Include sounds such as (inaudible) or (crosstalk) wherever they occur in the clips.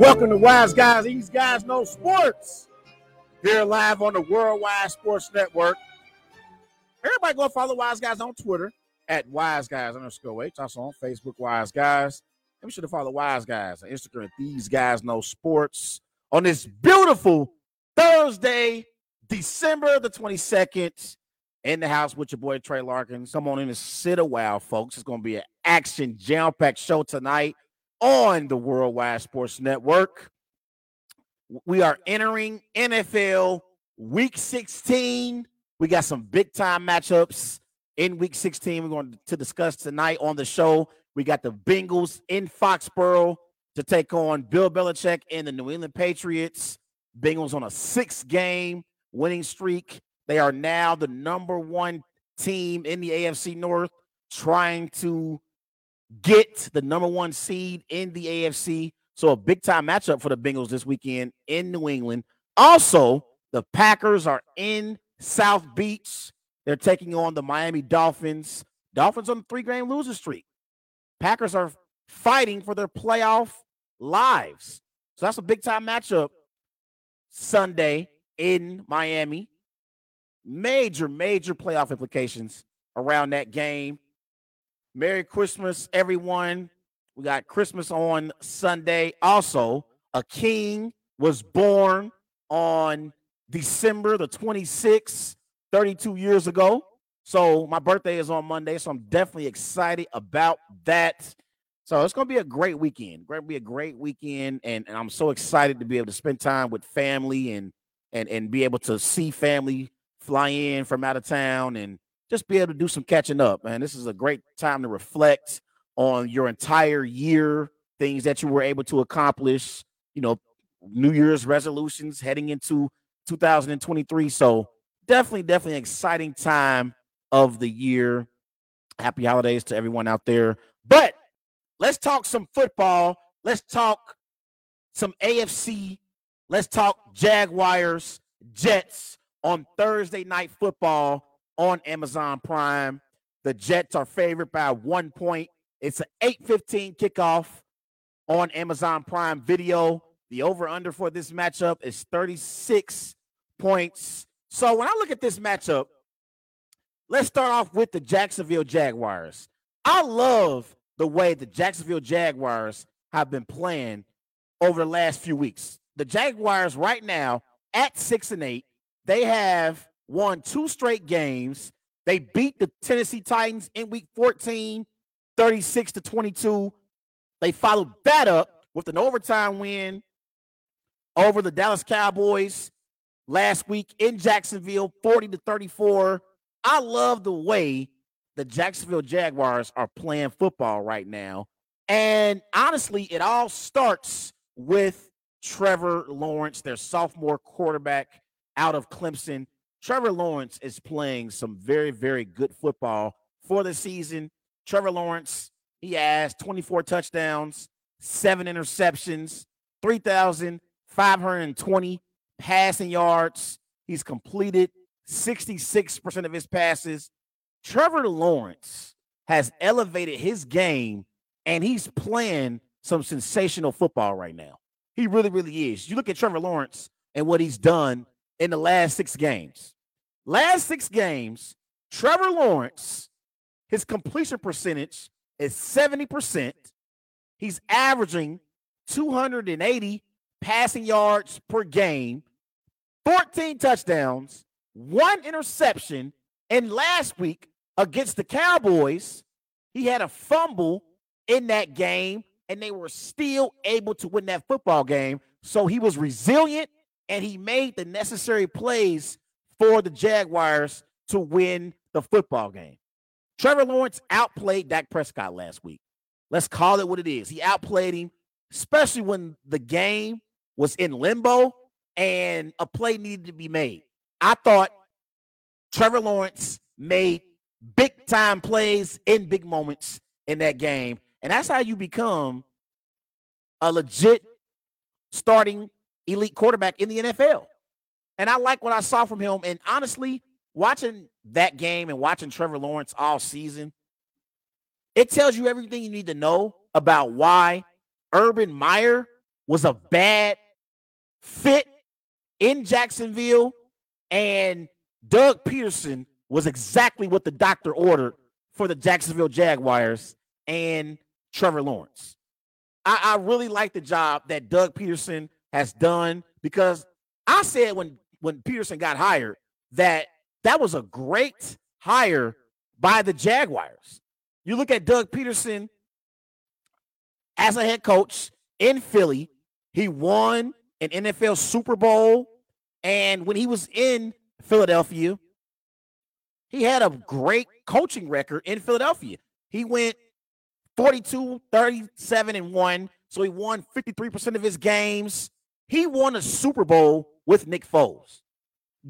Welcome to Wise Guys. These guys know sports. Here live on the Worldwide Sports Network. Everybody go follow Wise Guys on Twitter at Wise Guys underscore H. Also on Facebook, Wise Guys. And be sure to follow Wise Guys on Instagram. These guys know sports on this beautiful Thursday, December the 22nd. In the house with your boy Trey Larkin. Come on in and sit a while, folks. It's going to be an action jam packed show tonight on the Worldwide Sports Network. We are entering NFL Week 16. We got some big time matchups in Week 16. We're going to discuss tonight on the show. We got the Bengals in Foxborough to take on Bill Belichick and the New England Patriots. Bengals on a six game winning streak. They are now the number one team in the AFC North, trying to get the number one seed in the AFC. So a big time matchup for the Bengals this weekend in New England. Also, the Packers are in South Beach. They're taking on the Miami Dolphins. Dolphins on a three game loser streak. Packers are fighting for their playoff lives. So that's a big time matchup Sunday in Miami. Major, major playoff implications around that game. Merry Christmas, everyone. We got Christmas on Sunday. Also, a king was born on December the 26th, 32 years ago. So my birthday is on Monday, so I'm definitely excited about that. So it's gonna be a great weekend. To be a great weekend, and, and I'm so excited to be able to spend time with family and and and be able to see family fly in from out of town and just be able to do some catching up, man. This is a great time to reflect on your entire year, things that you were able to accomplish, you know, New Year's resolutions heading into 2023. So definitely, definitely exciting time of the year. Happy holidays to everyone out there. But let's talk some football. Let's talk some AFC. Let's talk Jaguars, Jets on Thursday night football on Amazon Prime. The Jets are favored by one point. It's an 8:15 kickoff on Amazon Prime Video. The over/under for this matchup is 36 points. So when I look at this matchup, let's start off with the Jacksonville Jaguars. I love the way the Jacksonville Jaguars have been playing over the last few weeks. The Jaguars right now at six and eight, they have won two straight games. They beat the Tennessee Titans in week 14, 36 to 22. They followed that up with an overtime win over the Dallas Cowboys last week in Jacksonville, 40 to 34. I love the way the Jacksonville Jaguars are playing football right now. And honestly, it all starts with Trevor Lawrence, their sophomore quarterback out of Clemson. Trevor Lawrence is playing some very, very good football for the season. Trevor Lawrence, he has 24 touchdowns, seven interceptions, 3,520 passing yards. He's completed 66% of his passes. Trevor Lawrence has elevated his game and he's playing some sensational football right now. He really, really is. You look at Trevor Lawrence and what he's done in the last six games. Last six games, Trevor Lawrence, his completion percentage is 70%. He's averaging 280 passing yards per game, 14 touchdowns, one interception. And last week against the Cowboys, he had a fumble in that game and they were still able to win that football game. So he was resilient and he made the necessary plays for the Jaguars to win the football game. Trevor Lawrence outplayed Dak Prescott last week. Let's call it what it is. He outplayed him, especially when the game was in limbo and a play needed to be made. I thought Trevor Lawrence made big time plays in big moments in that game. And that's how you become a legit starting elite quarterback in the NFL. And I like what I saw from him. And honestly, watching that game and watching Trevor Lawrence all season, it tells you everything you need to know about why Urban Meyer was a bad fit in Jacksonville and Doug Pederson was exactly what the doctor ordered for the Jacksonville Jaguars and Trevor Lawrence. I, I really like the job that Doug Pederson has done because I said when when Pederson got hired that that was a great hire by the Jaguars. You look at Doug Pederson as a head coach in Philly, he won an NFL Super Bowl. And when he was in Philadelphia, he had a great coaching record in Philadelphia. He went 42, 37, and 1. So he won 53% of his games. He won a Super Bowl with Nick Foles.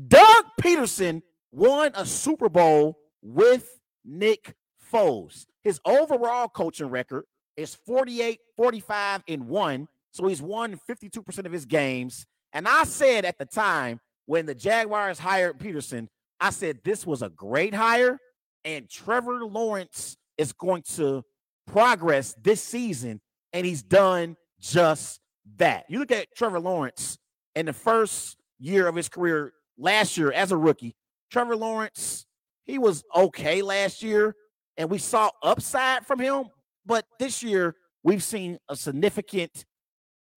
Doug Pederson won a Super Bowl with Nick Foles. His overall coaching record is 48, 45, and 1. So he's won 52% of his games. And I said at the time when the Jaguars hired Pederson, I said this was a great hire, and Trevor Lawrence is going to progress this season, and he's done just that. You look at Trevor Lawrence in the first year of his career last year as a rookie. Trevor Lawrence, he was okay last year, and we saw upside from him. But this year, we've seen a significant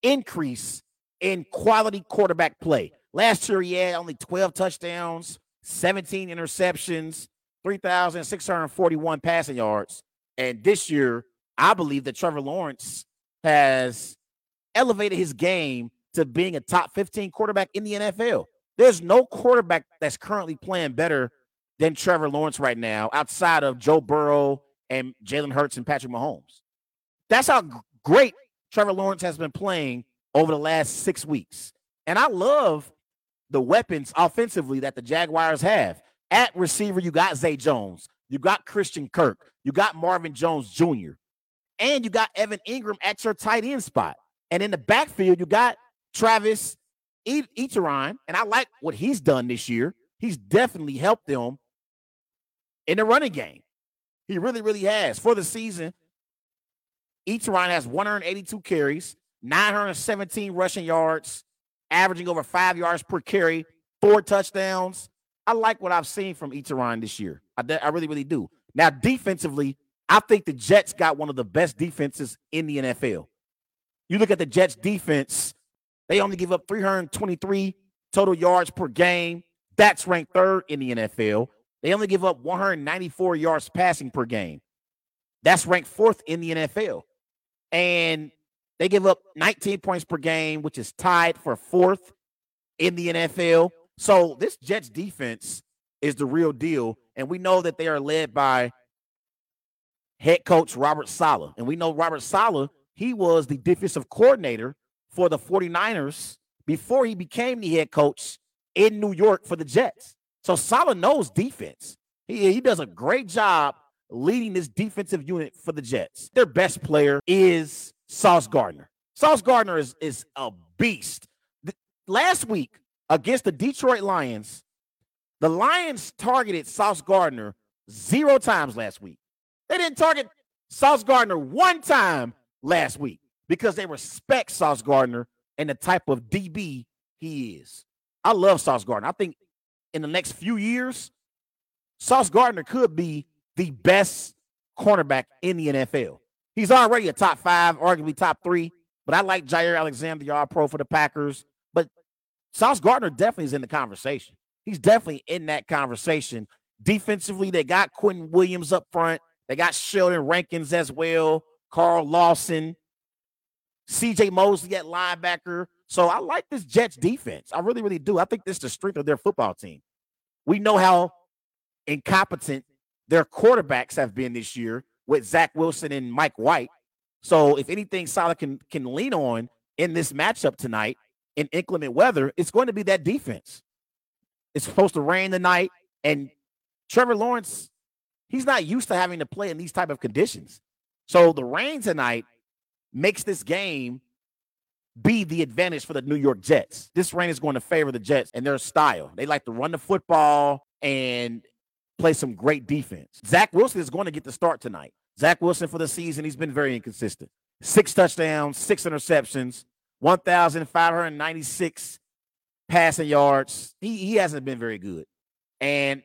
increase in quality quarterback play. Last year, he had only 12 touchdowns, 17 interceptions, 3,641 passing yards. And this year, I believe that Trevor Lawrence has elevated his game to being a top 15 quarterback in the NFL. There's no quarterback that's currently playing better than Trevor Lawrence right now outside of Joe Burrow and Jalen Hurts and Patrick Mahomes. That's how great Trevor Lawrence has been playing over the last six weeks. And I love the weapons offensively that the Jaguars have. At receiver, you got Zay Jones, you got Christian Kirk, you got Marvin Jones Jr., and you got Evan Engram at your tight end spot. And in the backfield, you got Travis Etienne, and I like what he's done this year. He's definitely helped them in the running game. He really, really has. For the season, Etienne has 182 carries, 917 rushing yards, averaging over five yards per carry, four touchdowns. I like what I've seen from Etienne this year. I, I really, really do. Now, defensively, I think the Jets got one of the best defenses in the NFL. You look at the Jets defense, they only give up 323 total yards per game. That's ranked third in the NFL. They only give up 194 yards passing per game. That's ranked fourth in the NFL. And they give up 19 points per game, which is tied for fourth in the NFL. So this Jets defense is the real deal. And we know that they are led by head coach Robert Saleh. And we know Robert Saleh, he was the defensive coordinator for the 49ers before he became the head coach in New York for the Jets. So Saleh knows defense. He, he does a great job leading this defensive unit for the Jets. Their best player is Sauce Gardner. Sauce Gardner is, is a beast. The, last week against the Detroit Lions, the Lions targeted Sauce Gardner zero times last week. They didn't target Sauce Gardner one time last week because they respect Sauce Gardner and the type of DB he is. I love Sauce Gardner. I think in the next few years, Sauce Gardner could be the best cornerback in the NFL. He's already a top five, arguably top three, but I like Jaire Alexander, the all pro for the Packers. But Sauce Gardner definitely is in the conversation. He's definitely in that conversation. Defensively, they got Quinnen Williams up front. They got Sheldon Rankins as well, Carl Lawson. CJ Mosley at linebacker. So I like this Jets defense. I really, really do. I think this is the strength of their football team. We know how incompetent their quarterbacks have been this year with Zach Wilson and Mike White. So if anything Saleh can can lean on in this matchup tonight in inclement weather, it's going to be that defense. It's supposed to rain tonight, and Trevor Lawrence, he's not used to having to play in these type of conditions. So the rain tonight makes this game be the advantage for the New York Jets. This rain is going to favor the Jets and their style. They like to run the football and play some great defense. Zach Wilson is going to get the start tonight. Zach Wilson for the season, he's been very inconsistent. Six touchdowns, six interceptions, 1,596 passing yards. He, he hasn't been very good. And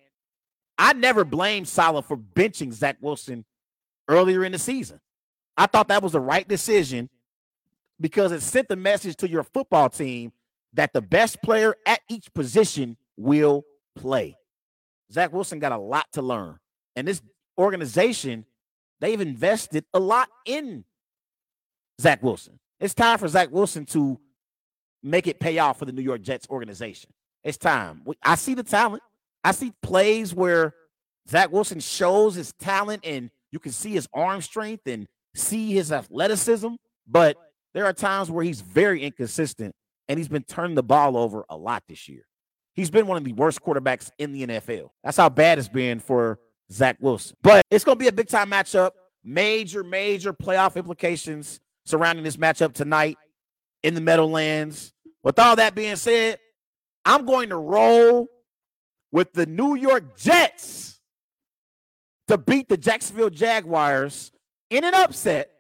I never blamed Saleh for benching Zach Wilson earlier in the season. I thought that was the right decision because it sent the message to your football team that the best player at each position will play. Zach Wilson got a lot to learn. And this organization, they've invested a lot in Zach Wilson. It's time for Zach Wilson to make it pay off for the New York Jets organization. It's time. I see the talent. I see plays where Zach Wilson shows his talent and you can see his arm strength and see his athleticism, but there are times where he's very inconsistent and he's been turning the ball over a lot this year. He's been one of the worst quarterbacks in the NFL. That's how bad it's been for Zach Wilson. But it's going to be a big time matchup. Major, major playoff implications surrounding this matchup tonight in the Meadowlands. With all that being said, I'm going to roll with the New York Jets to beat the Jacksonville Jaguars in an upset.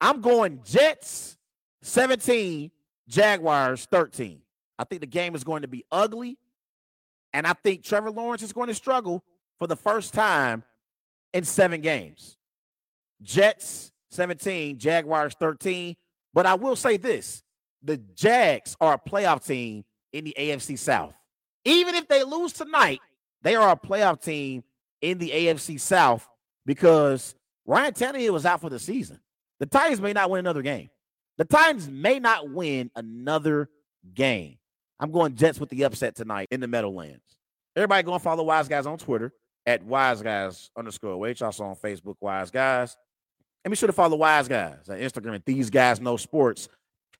I'm going Jets 17, Jaguars 13. I think the game is going to be ugly. And I think Trevor Lawrence is going to struggle for the first time in seven games. Jets 17, Jaguars 13. But I will say this the Jags are a playoff team in the AFC South. Even if they lose tonight, they are a playoff team in the AFC South because Ryan Tannehill was out for the season. The Titans may not win another game. The Titans may not win another game. I'm going Jets with the upset tonight in the Meadowlands. Everybody go and follow Wise Guys on Twitter at Wise Guys underscore H. Also on Facebook, Wise Guys. And be sure to follow Wise Guys on Instagram These Guys Know Sports.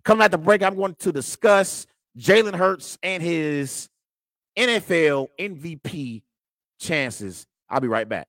Coming at the break, I'm going to discuss Jalen Hurts and his NFL MVP chances. I'll be right back.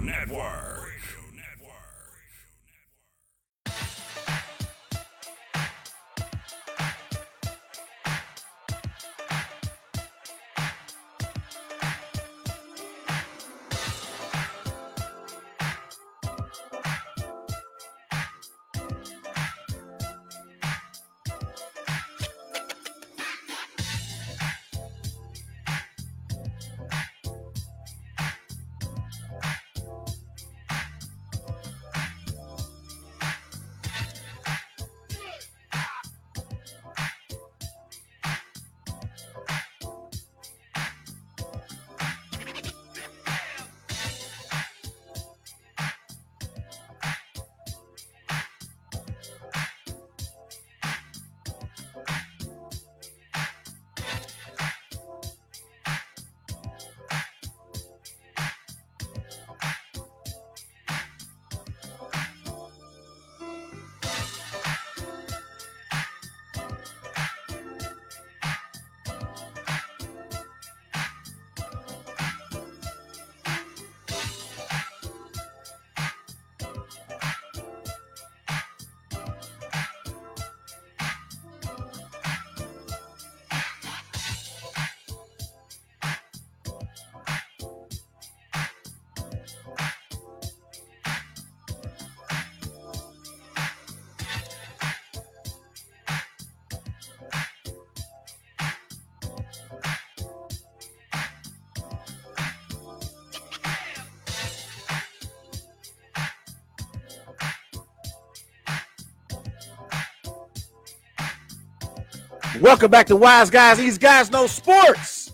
Welcome back to Wise Guys. These guys know sports.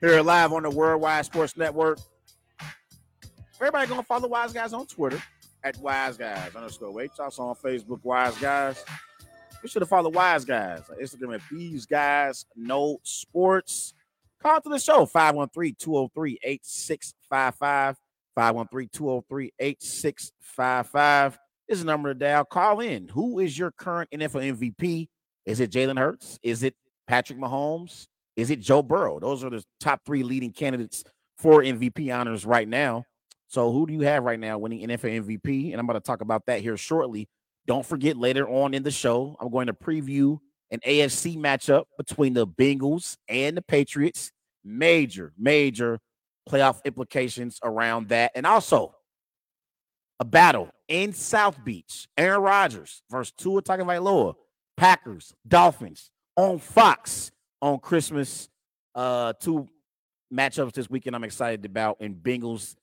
Here live on the Worldwide Sports Network. Everybody gonna follow Wise Guys on Twitter at Wise Guys underscore Wait. Also on Facebook, Wise Guys. Be sure to follow Wise Guys on Instagram at These Guys Know Sports. Call to the show 513-203-8655. 513-203-8655 is the number to dial. Call in. Who is your current NFL MVP? Is it Jalen Hurts? Is it Patrick Mahomes? Is it Joe Burrow? Those are the top three leading candidates for MVP honors right now. So who do you have right now winning NFL MVP? And I'm going to talk about that here shortly. Don't forget later on in the show, I'm going to preview an AFC matchup between the Bengals and the Patriots. Major, major playoff implications around that. And also a battle in South Beach. Aaron Rodgers versus Tua Tagovailoa. Packers, Dolphins on Fox on Christmas. Uh, two matchups this weekend I'm excited about in Bengals,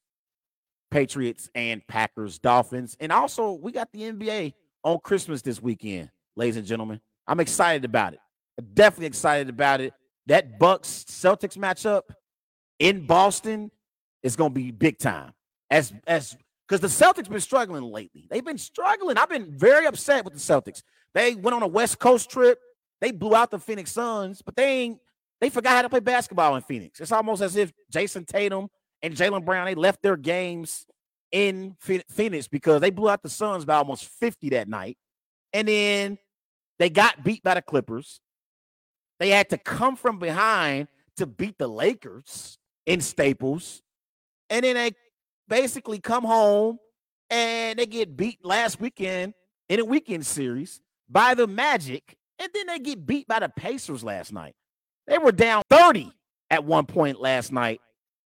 Patriots, and Packers, Dolphins. And also, we got the NBA on Christmas this weekend, ladies and gentlemen. I'm excited about it. Definitely excited about it. That Bucks Celtics matchup in Boston is going to be big time. As as because the Celtics been struggling lately. They've been struggling. I've been very upset with the Celtics. They went on a West Coast trip. They blew out the Phoenix Suns, but they ain't they forgot how to play basketball in Phoenix. It's almost as if Jayson Tatum and Jaylen Brown they left their games in Phoenix because they blew out the Suns by almost 50 that night. And then they got beat by the Clippers. They had to come from behind to beat the Lakers in Staples. And then they basically come home and they get beat last weekend in a weekend series by the Magic. And then they get beat by the Pacers last night. They were down 30 at one point last night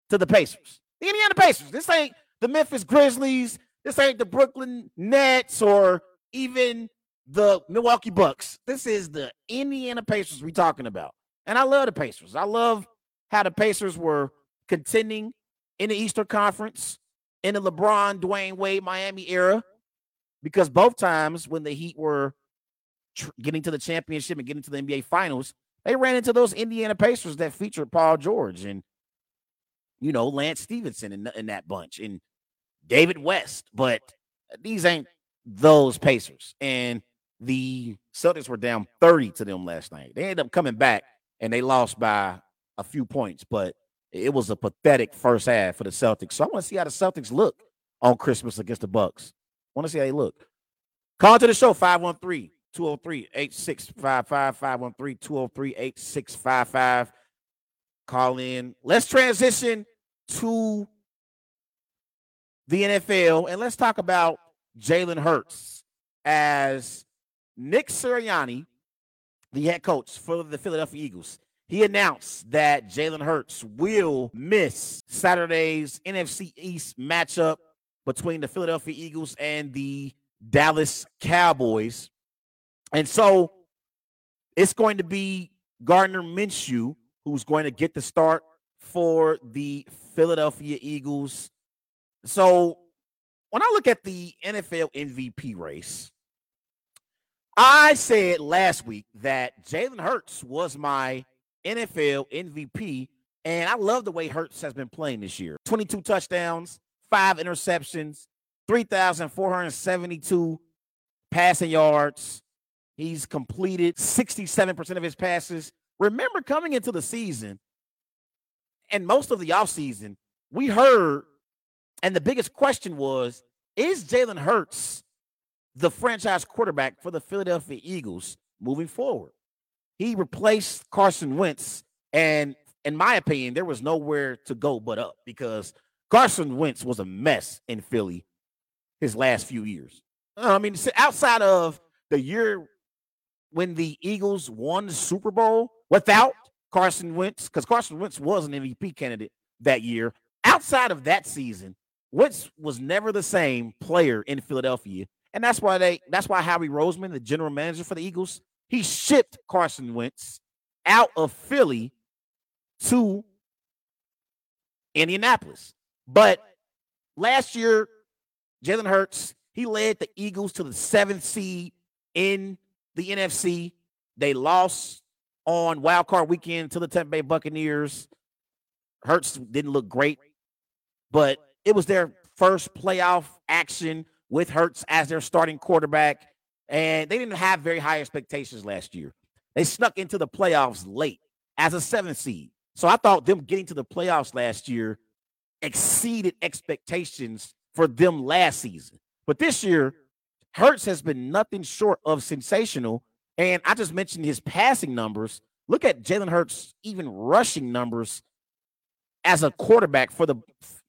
to the Pacers. The Indiana Pacers. This ain't the Memphis Grizzlies. This ain't the Brooklyn Nets or even the Milwaukee Bucks. This is the Indiana Pacers we're talking about. And I love the Pacers. I love how the Pacers were contending in the Eastern Conference in the LeBron, Dwyane Wade, Miami era, because both times when the Heat were tr- getting to the championship and getting to the NBA Finals, they ran into those Indiana Pacers that featured Paul George and you know Lance Stephenson in, in that bunch and David West, but these ain't those Pacers. And the Celtics were down 30 to them last night. They ended up coming back and they lost by a few points, but it was a pathetic first half for the Celtics. So I want to see how the Celtics look on Christmas against the Bucks. I want to see how they look. Call to the show 513 203 8655 513 203 8655. Call in. Let's transition to the NFL and let's talk about Jalen Hurts as Nick Sirianni, the head coach for the Philadelphia Eagles, he announced that Jalen Hurts will miss Saturday's NFC East matchup between the Philadelphia Eagles and the Dallas Cowboys. And so it's going to be Gardner Minshew who's going to get the start for the Philadelphia Eagles. So when I look at the NFL MVP race, I said last week that Jalen Hurts was my NFL MVP. And I love the way Hurts has been playing this year 22 touchdowns, five interceptions, 3,472 passing yards. He's completed 67% of his passes. Remember, coming into the season and most of the offseason, we heard, and the biggest question was is Jalen Hurts the franchise quarterback for the Philadelphia Eagles moving forward? He replaced Carson Wentz, and in my opinion, there was nowhere to go but up because Carson Wentz was a mess in Philly his last few years. Uh, I mean, outside of the year when the Eagles won the Super Bowl without Carson Wentz, because Carson Wentz was an MVP candidate that year. Outside of that season, Wentz was never the same player in Philadelphia. And that's why they that's why Howie Roseman, the general manager for the Eagles, he shipped Carson Wentz out of Philly to Indianapolis. But last year, Jalen Hurts, he led the Eagles to the seventh seed in the NFC. They lost on wild card weekend to the Tampa Bay Buccaneers. Hurts didn't look great, but it was their first playoff action with Hurts as their starting quarterback, and they didn't have very high expectations last year. They snuck into the playoffs late as a seventh seed. So I thought them getting to the playoffs last year exceeded expectations for them last season. But this year, Hurts has been nothing short of sensational. And I just mentioned his passing numbers. Look at Jalen Hurts' even rushing numbers as a quarterback for the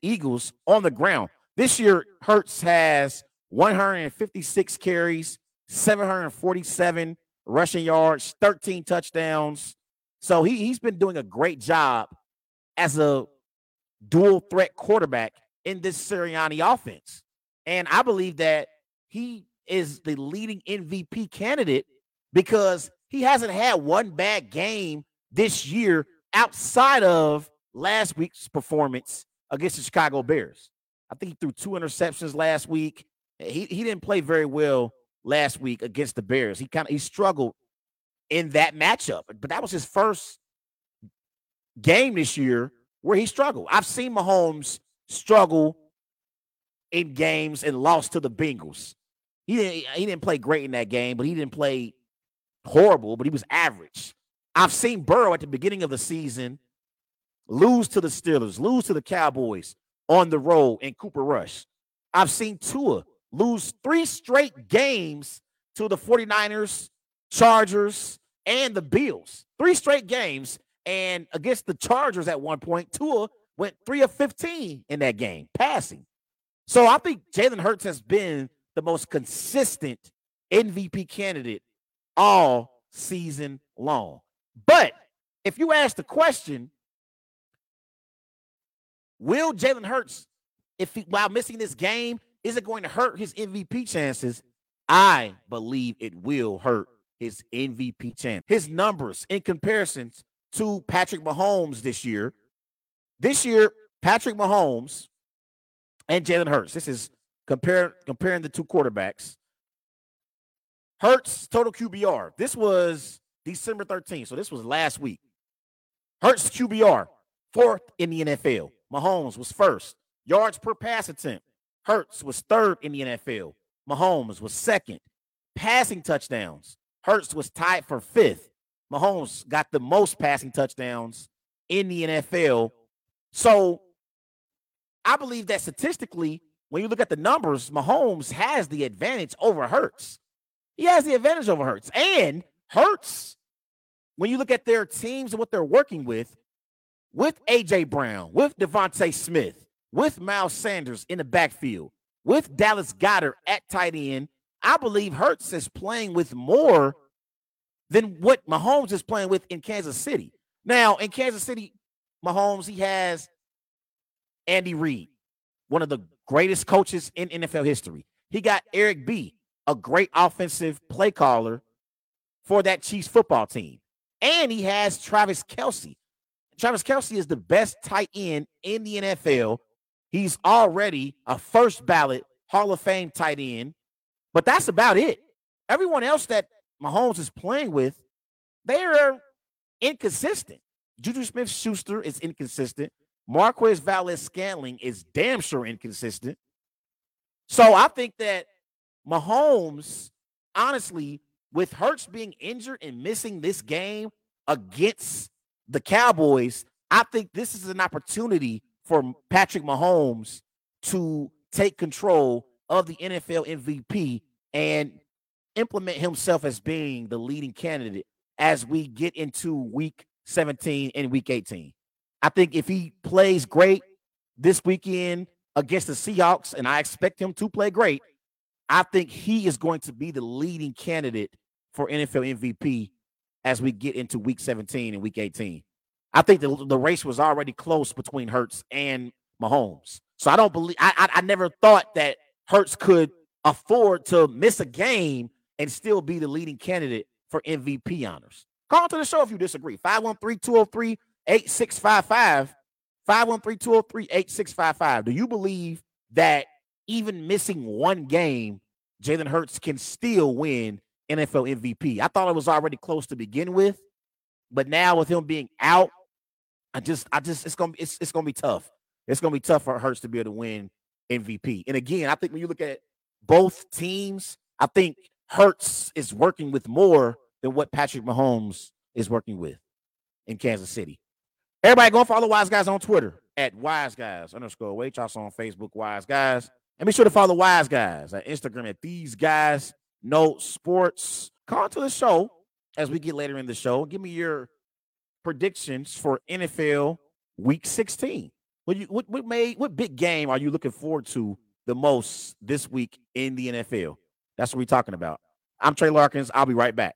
Eagles on the ground. This year, Hurts has 156 carries, 747 rushing yards, 13 touchdowns. So he, he's been doing a great job as a dual threat quarterback in this Sirianni offense. And I believe that he is the leading MVP candidate because he hasn't had one bad game this year outside of last week's performance against the Chicago Bears. I think he threw two interceptions last week. He, he didn't play very well last week against the Bears. He kind of he struggled in that matchup, but that was his first game this year where he struggled. I've seen Mahomes struggle in games and lost to the Bengals. He didn't he didn't play great in that game, but he didn't play horrible, but he was average. I've seen Burrow at the beginning of the season lose to the Steelers, lose to the Cowboys on the road in Cooper Rush. I've seen Tua lose three straight games to the 49ers, Chargers, and the Bills. Three straight games. And against the Chargers at one point, Tua went three of 15 in that game, passing. So I think Jalen Hurts has been the most consistent MVP candidate all season long. But if you ask the question, will Jalen Hurts, if he, while missing this game, is it going to hurt his MVP chances? I believe it will hurt his MVP chance. His numbers in comparisons to Patrick Mahomes this year. This year, Patrick Mahomes and Jalen Hurts. This is compare, comparing the two quarterbacks. Hurts total QBR. This was December 13th. So this was last week. Hurts QBR, fourth in the NFL. Mahomes was first. Yards per pass attempt. Hurts was third in the NFL. Mahomes was second. Passing touchdowns. Hurts was tied for fifth. Mahomes got the most passing touchdowns in the NFL. So I believe that statistically, when you look at the numbers, Mahomes has the advantage over Hurts. He has the advantage over Hurts. And Hurts, when you look at their teams and what they're working with, with A.J. Brown, with DeVonta Smith, with Miles Sanders in the backfield, with Dallas Goedert at tight end, I believe Hurts is playing with more than what Mahomes is playing with in Kansas City. Now, in Kansas City, Mahomes, he has Andy Reid, one of the greatest coaches in NFL history. He got Eric B, a great offensive play caller for that Chiefs football team. And he has Travis Kelce. Travis Kelce is the best tight end in the NFL. He's already a first ballot Hall of Fame tight end, but that's about it. Everyone else that Mahomes is playing with, they're inconsistent. Juju Smith Schuster is inconsistent. Marquez Valdes-Scantling is damn sure inconsistent. So I think that Mahomes, honestly, with Hurts being injured and missing this game against the Cowboys, I think this is an opportunity for Patrick Mahomes to take control of the NFL MVP and implement himself as being the leading candidate as we get into week 17 and week 18. I think if he plays great this weekend against the Seahawks, and I expect him to play great, I think he is going to be the leading candidate for NFL MVP as we get into week 17 and week 18. I think the, the race was already close between Hurts and Mahomes. So I don't believe I, I, I never thought that Hurts could afford to miss a game and still be the leading candidate for MVP honors. Call to the show if you disagree. 513 203 8655. 513 203 8655. Do you believe that even missing one game, Jalen Hurts can still win NFL MVP. I thought it was already close to begin with, but now with him being out, I just, I just, it's gonna, it's, it's gonna be tough. It's gonna be tough for Hurts to be able to win MVP. And again, I think when you look at both teams, I think Hurts is working with more than what Patrick Mahomes is working with in Kansas City. Everybody go follow Wise Guys on Twitter at Wise Guys underscore Wait. Also on Facebook, Wise Guys. And be sure to follow Wise Guys at Instagram at These Guys No Sports. Call to the show as we get later in the show. Give me your predictions for NFL Week 16. What you what, what made what big game are you looking forward to the most this week in the NFL? That's what we're talking about. I'm Trey Larkins. I'll be right back.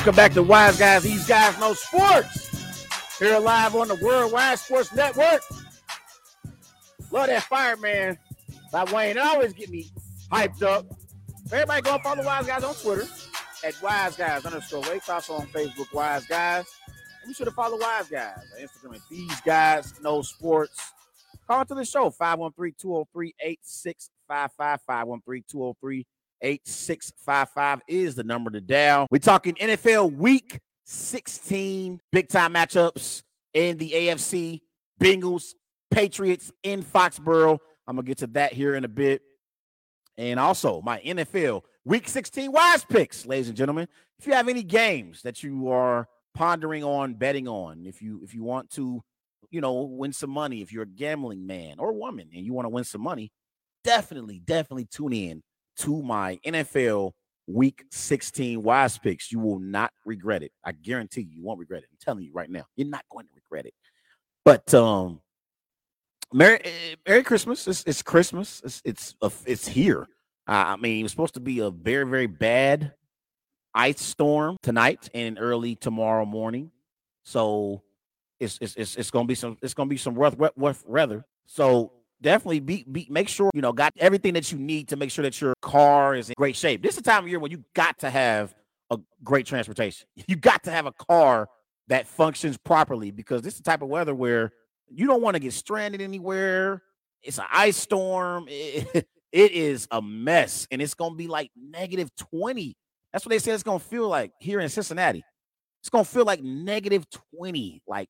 Welcome back to Wise Guys. These guys know sports. Here live on the Worldwide Sports Network. Love that fireman by Wayne. It always get me hyped up. Everybody go follow Wise Guys on Twitter at Wise Guys underscore Wait. Also on Facebook, Wise Guys. And be sure to follow Wise Guys on Instagram at These Guys Know Sports. Call to the show 513 203 8655 513 203 8655 is the number to dial. We're talking NFL week 16 big time matchups in the AFC. Bengals, Patriots in Foxborough. I'm going to get to that here in a bit. And also my NFL week 16 wise picks, ladies and gentlemen. If you have any games that you are pondering on betting on, if you if you want to, you know, win some money, if you're a gambling man or woman and you want to win some money, definitely, definitely tune in to my NFL Week 16 Wise Picks. You will not regret it. I guarantee you, you won't regret it. I'm telling you right now, you're not going to regret it. But um, Merry eh, Merry Christmas! It's, it's Christmas. It's it's uh, it's here. Uh, I mean, it's supposed to be a very very bad ice storm tonight and early tomorrow morning. So it's it's it's, it's gonna be some it's gonna be some rough, rough weather. So definitely be, be make sure you know got everything that you need to make sure that your car is in great shape. This is the time of year when you got to have a great transportation. (laughs) You got to have a car that functions properly because this is the type of weather where you don't want to get stranded anywhere. It's an ice storm. It, (laughs) it is a mess, and it's gonna be like negative 20. That's what they said it's gonna feel like here in Cincinnati. It's gonna feel like negative 20. Like,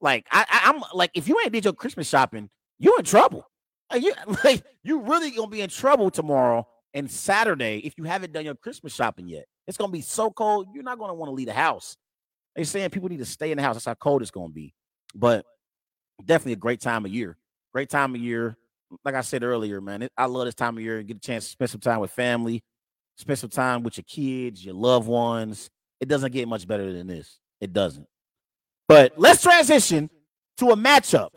like I I'm like, if you ain't did your Christmas shopping, you're in trouble. Like you (laughs) like you really gonna be in trouble tomorrow and Saturday if you haven't done your Christmas shopping yet. It's gonna be so cold, you're not gonna want to leave the house. They're saying people need to stay in the house. That's how cold it's gonna be. But definitely a great time of year. Great time of year. Like I said earlier, man, it, I love this time of year. Get a chance to spend some time with family, spend some time with your kids, your loved ones. It doesn't get much better than this. It doesn't. But let's transition to a matchup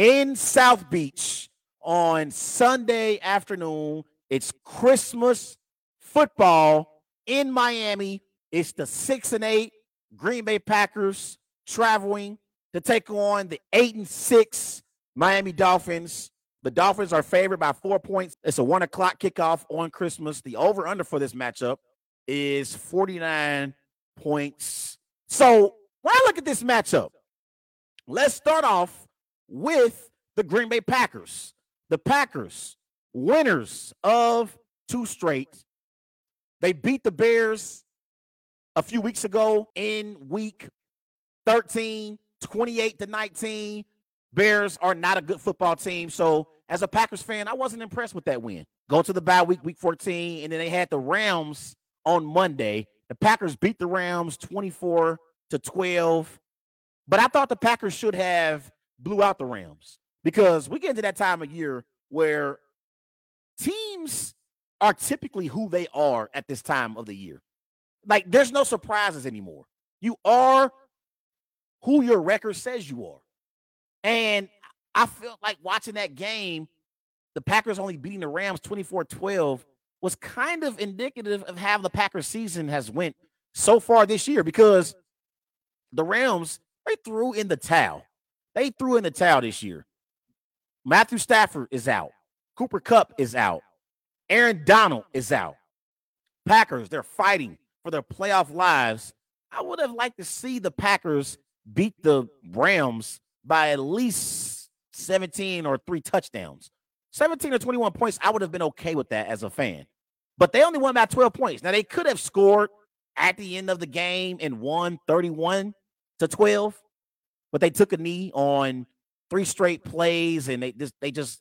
in South Beach on Sunday afternoon. It's Christmas football in Miami. It's the six and eight Green Bay Packers traveling to take on the eight and six Miami Dolphins. The Dolphins are favored by four points. It's a one o'clock kickoff on Christmas. The over under for this matchup is 49 points. So when I look at this matchup, let's start off with the Green Bay Packers. The Packers, winners of two straight. They beat the Bears a few weeks ago in week 13, 28 to 19. Bears are not a good football team. So as a Packers fan, I wasn't impressed with that win. Go to the bye week, week 14, and then they had the Rams on Monday. The Packers beat the Rams 24 to 12. But I thought the Packers should have blew out the Rams because we get into that time of year where teams are typically who they are at this time of the year. Like there's no surprises anymore. You are who your record says you are. And I felt like watching that game, the Packers only beating the Rams 24-12 was kind of indicative of how the Packers season has went so far this year because the Rams they threw in the towel. They threw in the towel this year. Matthew Stafford is out. Cooper Kupp is out. Aaron Donald is out. Packers, they're fighting for their playoff lives. I would have liked to see the Packers beat the Rams by at least 17 or three touchdowns. 17 or 21 points, I would have been okay with that as a fan. But they only won by 12 points. Now they could have scored at the end of the game and won 31 to 12, but they took a knee on three straight plays and they just they just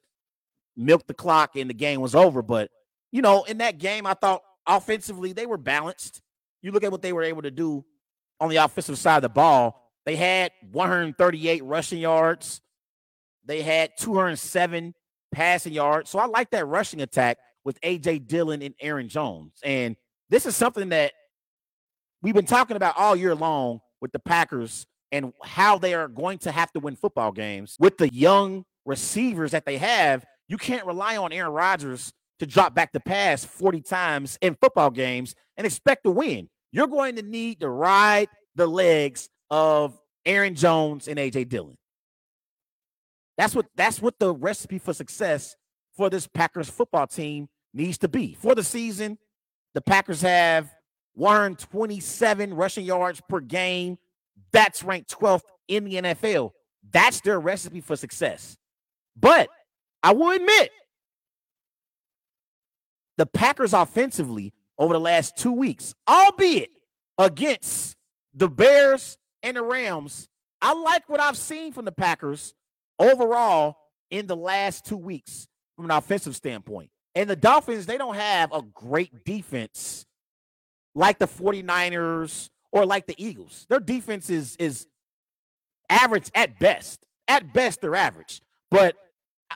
milked the clock and the game was over. But you know, in that game, I thought offensively they were balanced. You look at what they were able to do on the offensive side of the ball. They had 138 rushing yards. They had 207 passing yards. So I like that rushing attack with AJ Dillon and Aaron Jones. And this is something that we've been talking about all year long with the Packers and how they are going to have to win football games with the young receivers that they have. You can't rely on Aaron Rodgers to drop back the pass 40 times in football games and expect to win. You're going to need to ride the legs of Aaron Jones and AJ Dillon. That's what that's what the recipe for success for this Packers football team needs to be. For the season, the Packers have 127 rushing yards per game. That's ranked 12th in the NFL. That's their recipe for success. But I will admit, the Packers offensively over the last two weeks, albeit against the Bears and the Rams, I like what I've seen from the Packers overall in the last two weeks from an offensive standpoint. And the Dolphins, they don't have a great defense like the 49ers or like the Eagles. Their defense is is average at best. At best, they're average. But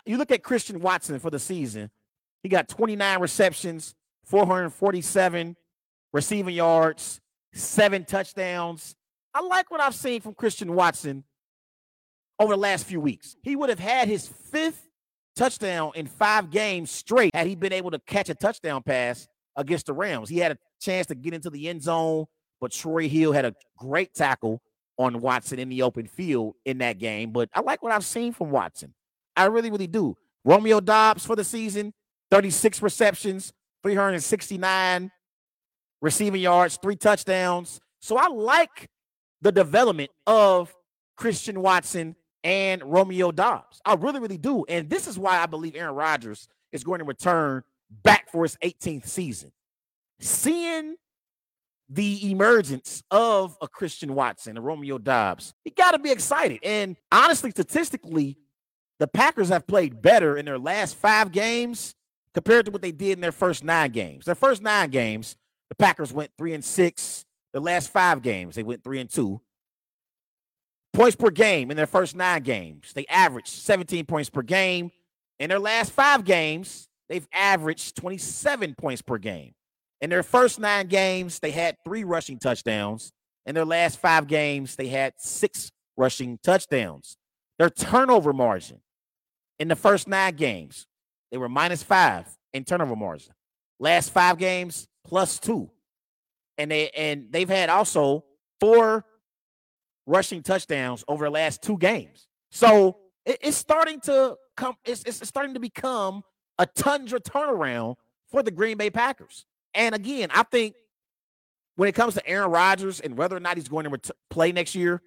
you look at Christian Watson for the season, he got 29 receptions, 447 receiving yards, seven touchdowns. I like what I've seen from Christian Watson over the last few weeks. He would have had his fifth touchdown in five games straight had he been able to catch a touchdown pass against the Rams. He had a chance to get into the end zone, but Troy Hill had a great tackle on Watson in the open field in that game. But I like what I've seen from Watson. I really, really do. Romeo Doubs for the season, 36 receptions, 369 receiving yards, three touchdowns. So I like the development of Christian Watson and Romeo Doubs. I really, really do. And this is why I believe Aaron Rodgers is going to return back for his 18th season. Seeing the emergence of a Christian Watson, a Romeo Doubs. you got to be excited. And honestly, statistically, the Packers have played better in their last five games compared to what they did in their first nine games. Their first nine games, the Packers went three and six. The last five games, they went three and two. Points per game in their first nine games, they averaged 17 points per game. In their last five games, they've averaged 27 points per game. In their first nine games, they had three rushing touchdowns. In their last five games, they had six rushing touchdowns. Their turnover margin in the first nine games, they were minus five in turnover margin. Last five games, plus two. And they and they've had also four rushing touchdowns over the last two games. So it, it's starting to come, it's, it's starting to become a tundra turnaround for the Green Bay Packers. And again, I think when it comes to Aaron Rodgers and whether or not he's going to ret- play next year,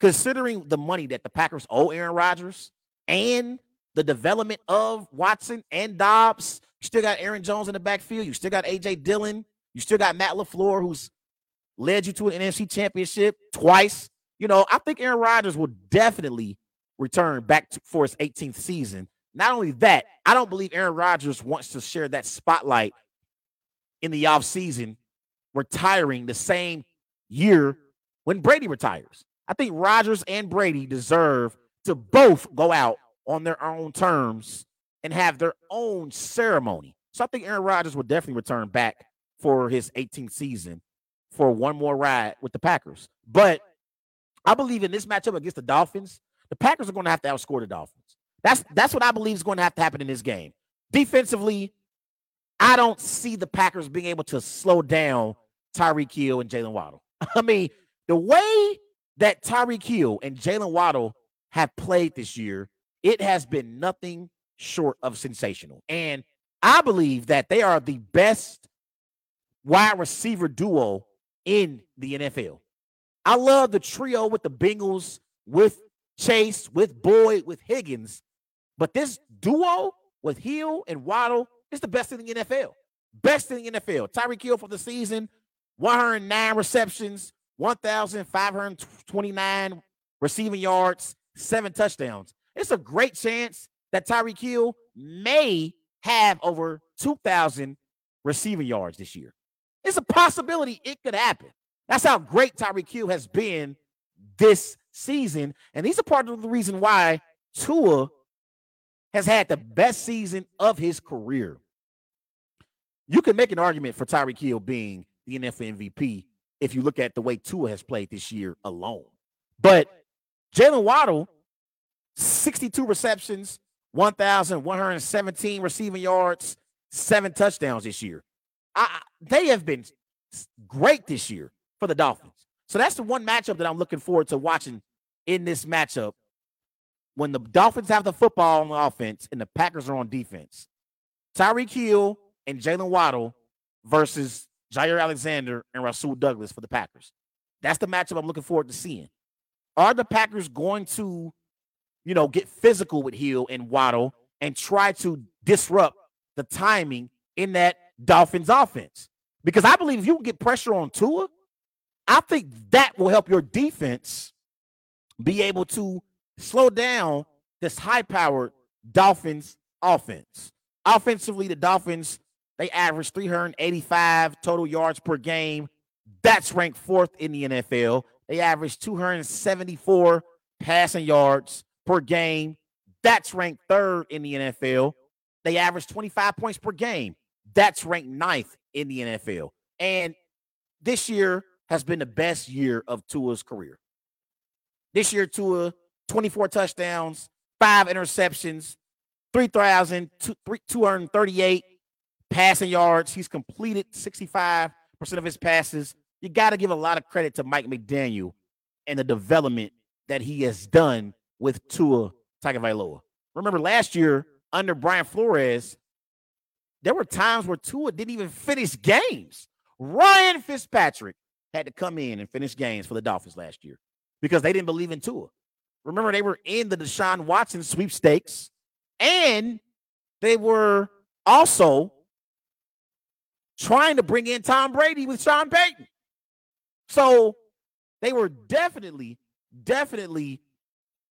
considering the money that the Packers owe Aaron Rodgers and the development of Watson and Doubs, you still got Aaron Jones in the backfield. You still got AJ Dillon. You still got Matt LaFleur, who's led you to an NFC championship twice. You know, I think Aaron Rodgers will definitely return back to, for his 18th season. Not only that, I don't believe Aaron Rodgers wants to share that spotlight in the offseason, retiring the same year when Brady retires. I think Rodgers and Brady deserve to both go out on their own terms and have their own ceremony. So I think Aaron Rodgers will definitely return back for his 18th season for one more ride with the Packers. But I believe in this matchup against the Dolphins, the Packers are going to have to outscore the Dolphins. That's that's what I believe is going to have to happen in this game. Defensively, I don't see the Packers being able to slow down Tyreek Hill and Jaylen Waddle. (laughs) I mean, the way that Tyreek Hill and Jaylen Waddle have played this year, it has been nothing short of sensational. And I believe that they are the best wide receiver duo in the NFL. I love the trio with the Bengals, with Chase, with Boyd, with Higgins. But this duo with Hill and Waddle is the best in the NFL. Best in the NFL. Tyreek Hill for the season, 109 receptions, 1,529 receiving yards, seven touchdowns. It's a great chance that Tyreek Hill may have over 2,000 receiving yards this year. It's a possibility it could happen. That's how great Tyreek Hill has been this season. And he's a part of the reason why Tua has had the best season of his career. You can make an argument for Tyreek Hill being the NFL MVP if you look at the way Tua has played this year alone. But Jaylen Waddle, 62 receptions, 1,117 receiving yards, seven touchdowns this year. I, they have been great this year for the Dolphins. So that's the one matchup that I'm looking forward to watching in this matchup when the Dolphins have the football on offense and the Packers are on defense. Tyreek Hill and Jaylen Waddle versus Jaire Alexander and Rasul Douglas for the Packers. That's the matchup I'm looking forward to seeing. Are the Packers going to, you know, get physical with Hill and Waddle and try to disrupt the timing in that Dolphins offense? Because I believe if you can get pressure on Tua, I think that will help your defense be able to slow down this high powered Dolphins offense. Offensively, the Dolphins they average 385 total yards per game. That's ranked fourth in the NFL. They average 274 passing yards per game. That's ranked third in the NFL. They average 25 points per game. That's ranked ninth in the NFL. And this year has been the best year of Tua's career. This year, Tua, 24 touchdowns, five interceptions, 3,238 passing yards. He's completed 65% of his passes. You got to give a lot of credit to Mike McDaniel and the development that he has done with Tua Tagovailoa. Remember last year under Brian Flores, there were times where Tua didn't even finish games. Ryan Fitzpatrick had to come in and finish games for the Dolphins last year because they didn't believe in Tua. Remember, they were in the Deshaun Watson sweepstakes and they were also trying to bring in Tom Brady with Sean Payton. So they were definitely, definitely